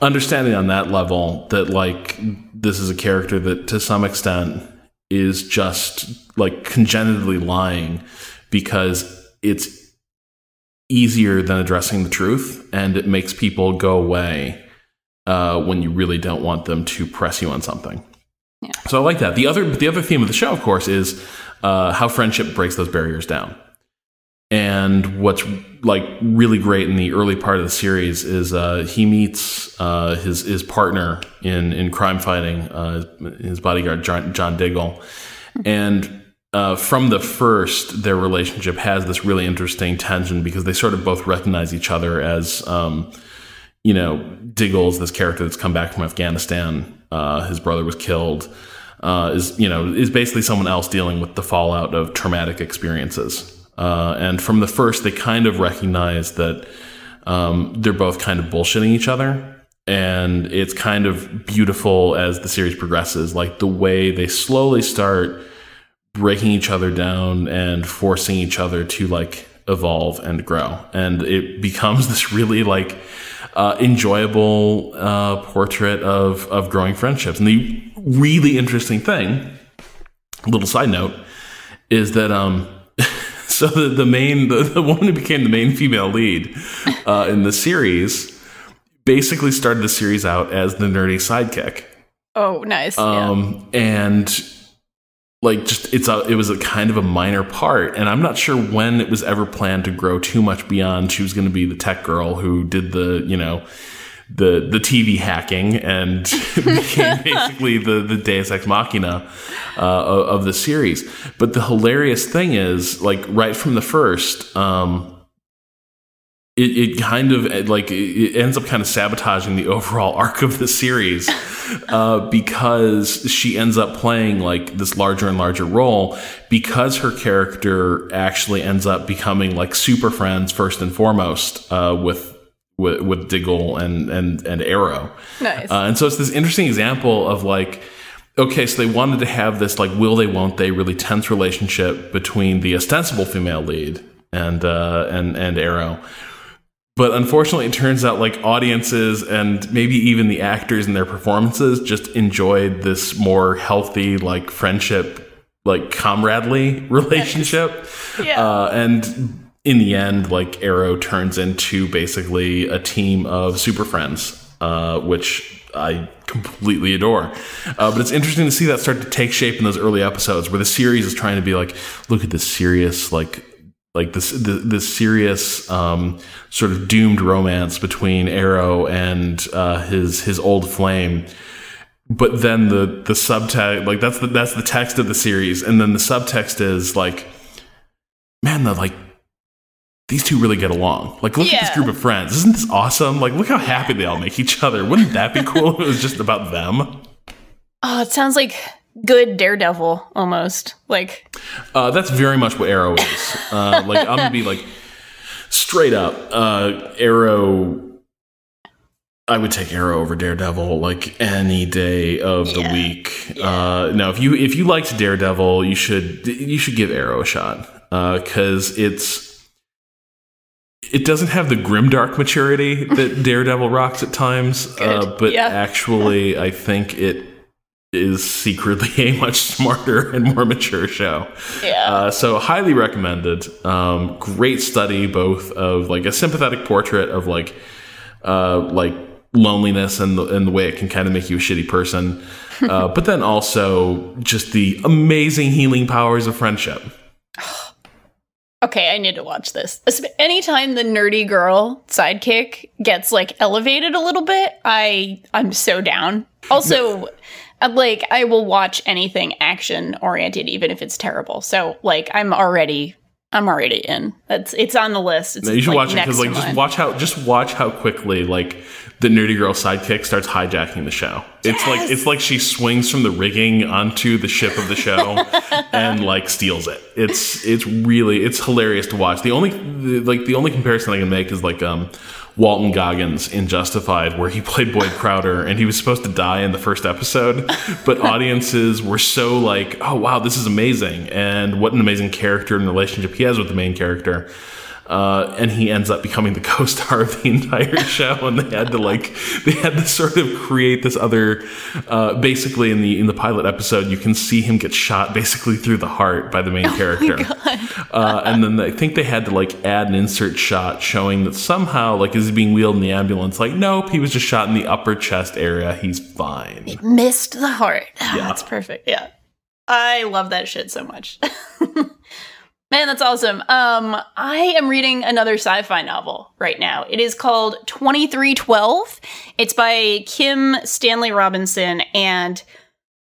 understanding on that level that like this is a character that to some extent is just like congenitally lying because it's easier than addressing the truth and it makes people go away uh, when you really don't want them to press you on something. Yeah. So I like that. The other the other theme of the show, of course, is uh, how friendship breaks those barriers down. And what's like really great in the early part of the series is uh, he meets uh, his his partner in in crime fighting, uh, his bodyguard John, John Diggle, and uh, from the first, their relationship has this really interesting tension because they sort of both recognize each other as, um, you know, Diggle's this character that's come back from Afghanistan. Uh, his brother was killed. Uh, is you know is basically someone else dealing with the fallout of traumatic experiences. Uh, and from the first, they kind of recognize that um, they're both kind of bullshitting each other. And it's kind of beautiful as the series progresses, like the way they slowly start breaking each other down and forcing each other to like evolve and grow. And it becomes this really like uh, enjoyable uh, portrait of of growing friendships. And the really interesting thing, little side note, is that um, so the, the main the, the woman who became the main female lead uh, in the series basically started the series out as the nerdy sidekick. Oh, nice. Um, yeah. and like just it's a it was a kind of a minor part and i'm not sure when it was ever planned to grow too much beyond she was going to be the tech girl who did the you know the the tv hacking and became basically the the deus ex machina uh, of the series. But the hilarious thing is like right from the first um it, it kind of like it ends up kind of sabotaging the overall arc of the series uh, because she ends up playing like this larger and larger role because her character actually ends up becoming like super friends first and foremost uh, with with, with Diggle and and and Arrow. Nice. Uh, and so it's this interesting example of like okay, so they wanted to have this like will they won't they really tense relationship between the ostensible female lead and uh, and and Arrow but unfortunately, it turns out like audiences and maybe even the actors and their performances just enjoyed this more healthy, like friendship, like comradely relationship. Yeah. Uh, and in the end, like Arrow turns into basically a team of super friends, uh, which I completely adore. Uh, but it's interesting to see that start to take shape in those early episodes where the series is trying to be like, look at this serious, like like this this serious um, sort of doomed romance between Arrow and uh, his his old flame. But then the the subtext like that's the that's the text of the series, and then the subtext is like, man, the like these two really get along. Like, look yeah. at this group of friends. Isn't this awesome? Like, look how happy they all make each other. Wouldn't that be cool if it was just about them? Oh, it sounds like good Daredevil almost. Like uh, that's very much what Arrow is. Uh, like I'm gonna be like straight up uh, Arrow. I would take Arrow over Daredevil like any day of the yeah. week. Yeah. Uh, now, if you if you liked Daredevil, you should you should give Arrow a shot because uh, it's it doesn't have the grimdark maturity that Daredevil rocks at times, uh, but yeah. actually, I think it is secretly a much smarter and more mature show. Yeah. Uh, so highly recommended. Um, great study, both of like a sympathetic portrait of like, uh, like loneliness and the, and the way it can kind of make you a shitty person, uh, but then also just the amazing healing powers of friendship. Okay, I need to watch this. Anytime the nerdy girl sidekick gets like elevated a little bit, I I'm so down. Also, like I will watch anything action oriented, even if it's terrible. So like I'm already I'm already in. That's it's on the list. It's no, you should like, watch it because like just watch how just watch how quickly like the nerdy girl sidekick starts hijacking the show. Yes! It's like it's like she swings from the rigging onto the ship of the show and like steals it. It's it's really it's hilarious to watch. The only like the only comparison I can make is like um Walton Goggins in Justified, where he played Boyd Crowder, and he was supposed to die in the first episode, but audiences were so like, "Oh wow, this is amazing!" and what an amazing character and relationship he has with the main character. Uh, and he ends up becoming the co-star of the entire show. And they had to like they had to sort of create this other. Uh, basically, in the in the pilot episode, you can see him get shot basically through the heart by the main character, uh, and then I think they had to like add an insert shot showing that somehow like is he being wheeled in the ambulance? Like, nope, he was just shot in the upper chest area. He's fine. He missed the heart. yeah. That's perfect. Yeah. I love that shit so much. Man, that's awesome. Um, I am reading another sci-fi novel right now. It is called 2312. It's by Kim Stanley Robinson and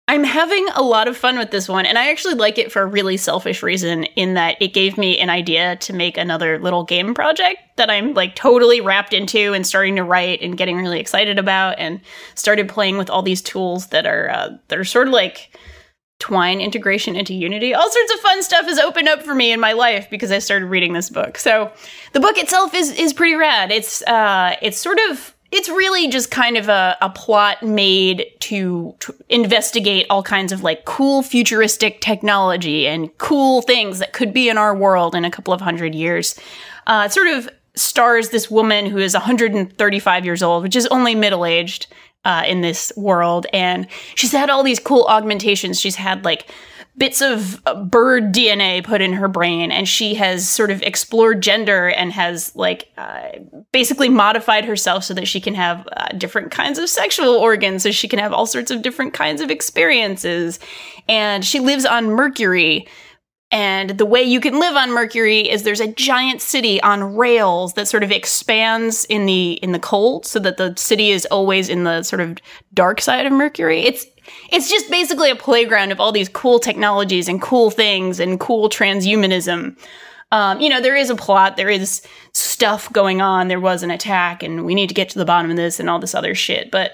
I'm having a lot of fun with this one, and I actually like it for a really selfish reason in that it gave me an idea to make another little game project that I'm like totally wrapped into and starting to write and getting really excited about, and started playing with all these tools that are uh, that are sort of like Twine integration into Unity. All sorts of fun stuff has opened up for me in my life because I started reading this book. So the book itself is is pretty rad. It's uh, it's sort of it's really just kind of a, a plot made to, to, investigate all kinds of like cool futuristic technology and cool things that could be in our world in a couple of hundred years. Uh, it sort of stars this woman who is 135 years old, which is only middle aged uh, in this world. And she's had all these cool augmentations. She's had like bits of uh, bird DNA put in her brain, and she has sort of explored gender and has like uh, basically modified herself so that she can have uh, different kinds of sexual organs, so she can have all sorts of different kinds of experiences. And she lives on Mercury. And the way you can live on Mercury is there's a giant city on rails that sort of expands in the in the cold so that the city is always in the sort of dark side of Mercury. It's it's just basically a playground of all these cool technologies and cool things and cool transhumanism. Um, you know, there is a plot, there is stuff going on, there was an attack, and we need to get to the bottom of this and all this other shit. But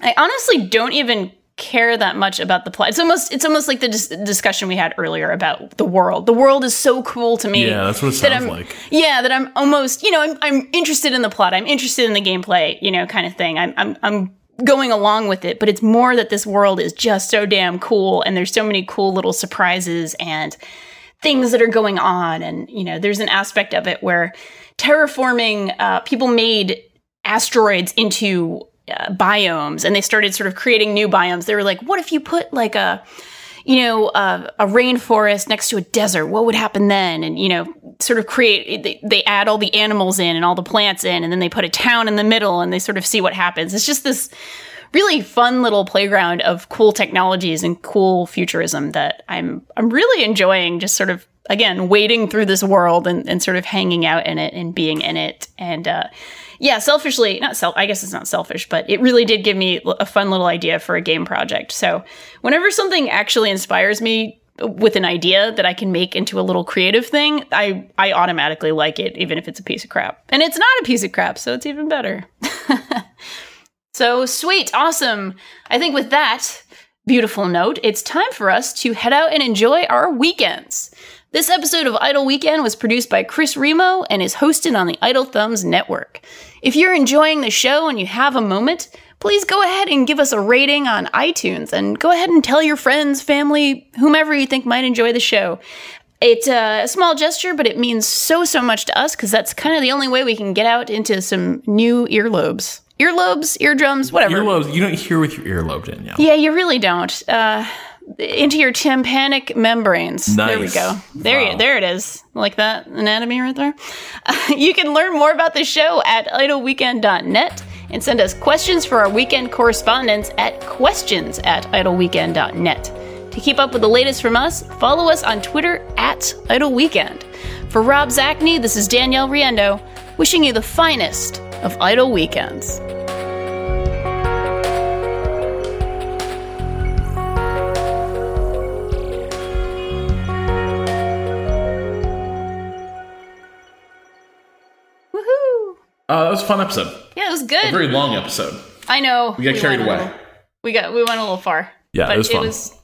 I honestly don't even care that much about the plot. It's almost it's almost like the dis- discussion we had earlier about the world. The world is so cool to me. Yeah, that's what it sounds like. Yeah, that I'm almost you know I'm I'm interested in the plot. I'm interested in the gameplay. You know, kind of thing. I'm I'm I'm going along with it, but it's more that this world is just so damn cool and there's so many cool little surprises and things that are going on. And, you know, there's an aspect of it where terraforming, uh, people made asteroids into uh, biomes and they started sort of creating new biomes. They were like, what if you put like a, you know, a, a rainforest next to a desert? What would happen then? And, you know, sort of create, they, they add all the animals in and all the plants in, and then they put a town in the middle and they sort of see what happens. It's just this really fun little playground of cool technologies and cool futurism that I'm, I'm really enjoying just sort of, again, wading through this world and, and sort of hanging out in it and being in it. And, uh, yeah, selfishly, not self, I guess it's not selfish, but it really did give me a fun little idea for a game project. So whenever something actually inspires me with an idea that I can make into a little creative thing, I, I automatically like it, even if it's a piece of crap. And it's not a piece of crap, so it's even better. so sweet, awesome. I think with that beautiful note, it's time for us to head out and enjoy our weekends. This episode of Idle Weekend was produced by Chris Remo and is hosted on the Idle Thumbs Network. If you're enjoying the show and you have a moment, please go ahead and give us a rating on iTunes and go ahead and tell your friends, family, whomever you think might enjoy the show. It's a small gesture, but it means so, so much to us because that's kind of the only way we can get out into some new earlobes. Earlobes, eardrums, whatever. Earlobes, you don't hear with your earlobe, Danielle. Yeah, Yeah, you really don't. Uh, into your tympanic membranes. Nice. There we go. There, Wow. you, there it is. Like that anatomy right there. you can learn more about the show at idleweekend.net and send us questions for our weekend correspondence at questions at idleweekend.net. To keep up with the latest from us, follow us on Twitter at idleweekend. For Rob Zacny, this is Danielle Riendeau, wishing you the finest of idle weekends. Uh, that was a fun episode. Yeah, it was good. A very long episode. I know. We got carried away. little- we got we went a little far. Yeah, it was fun. It was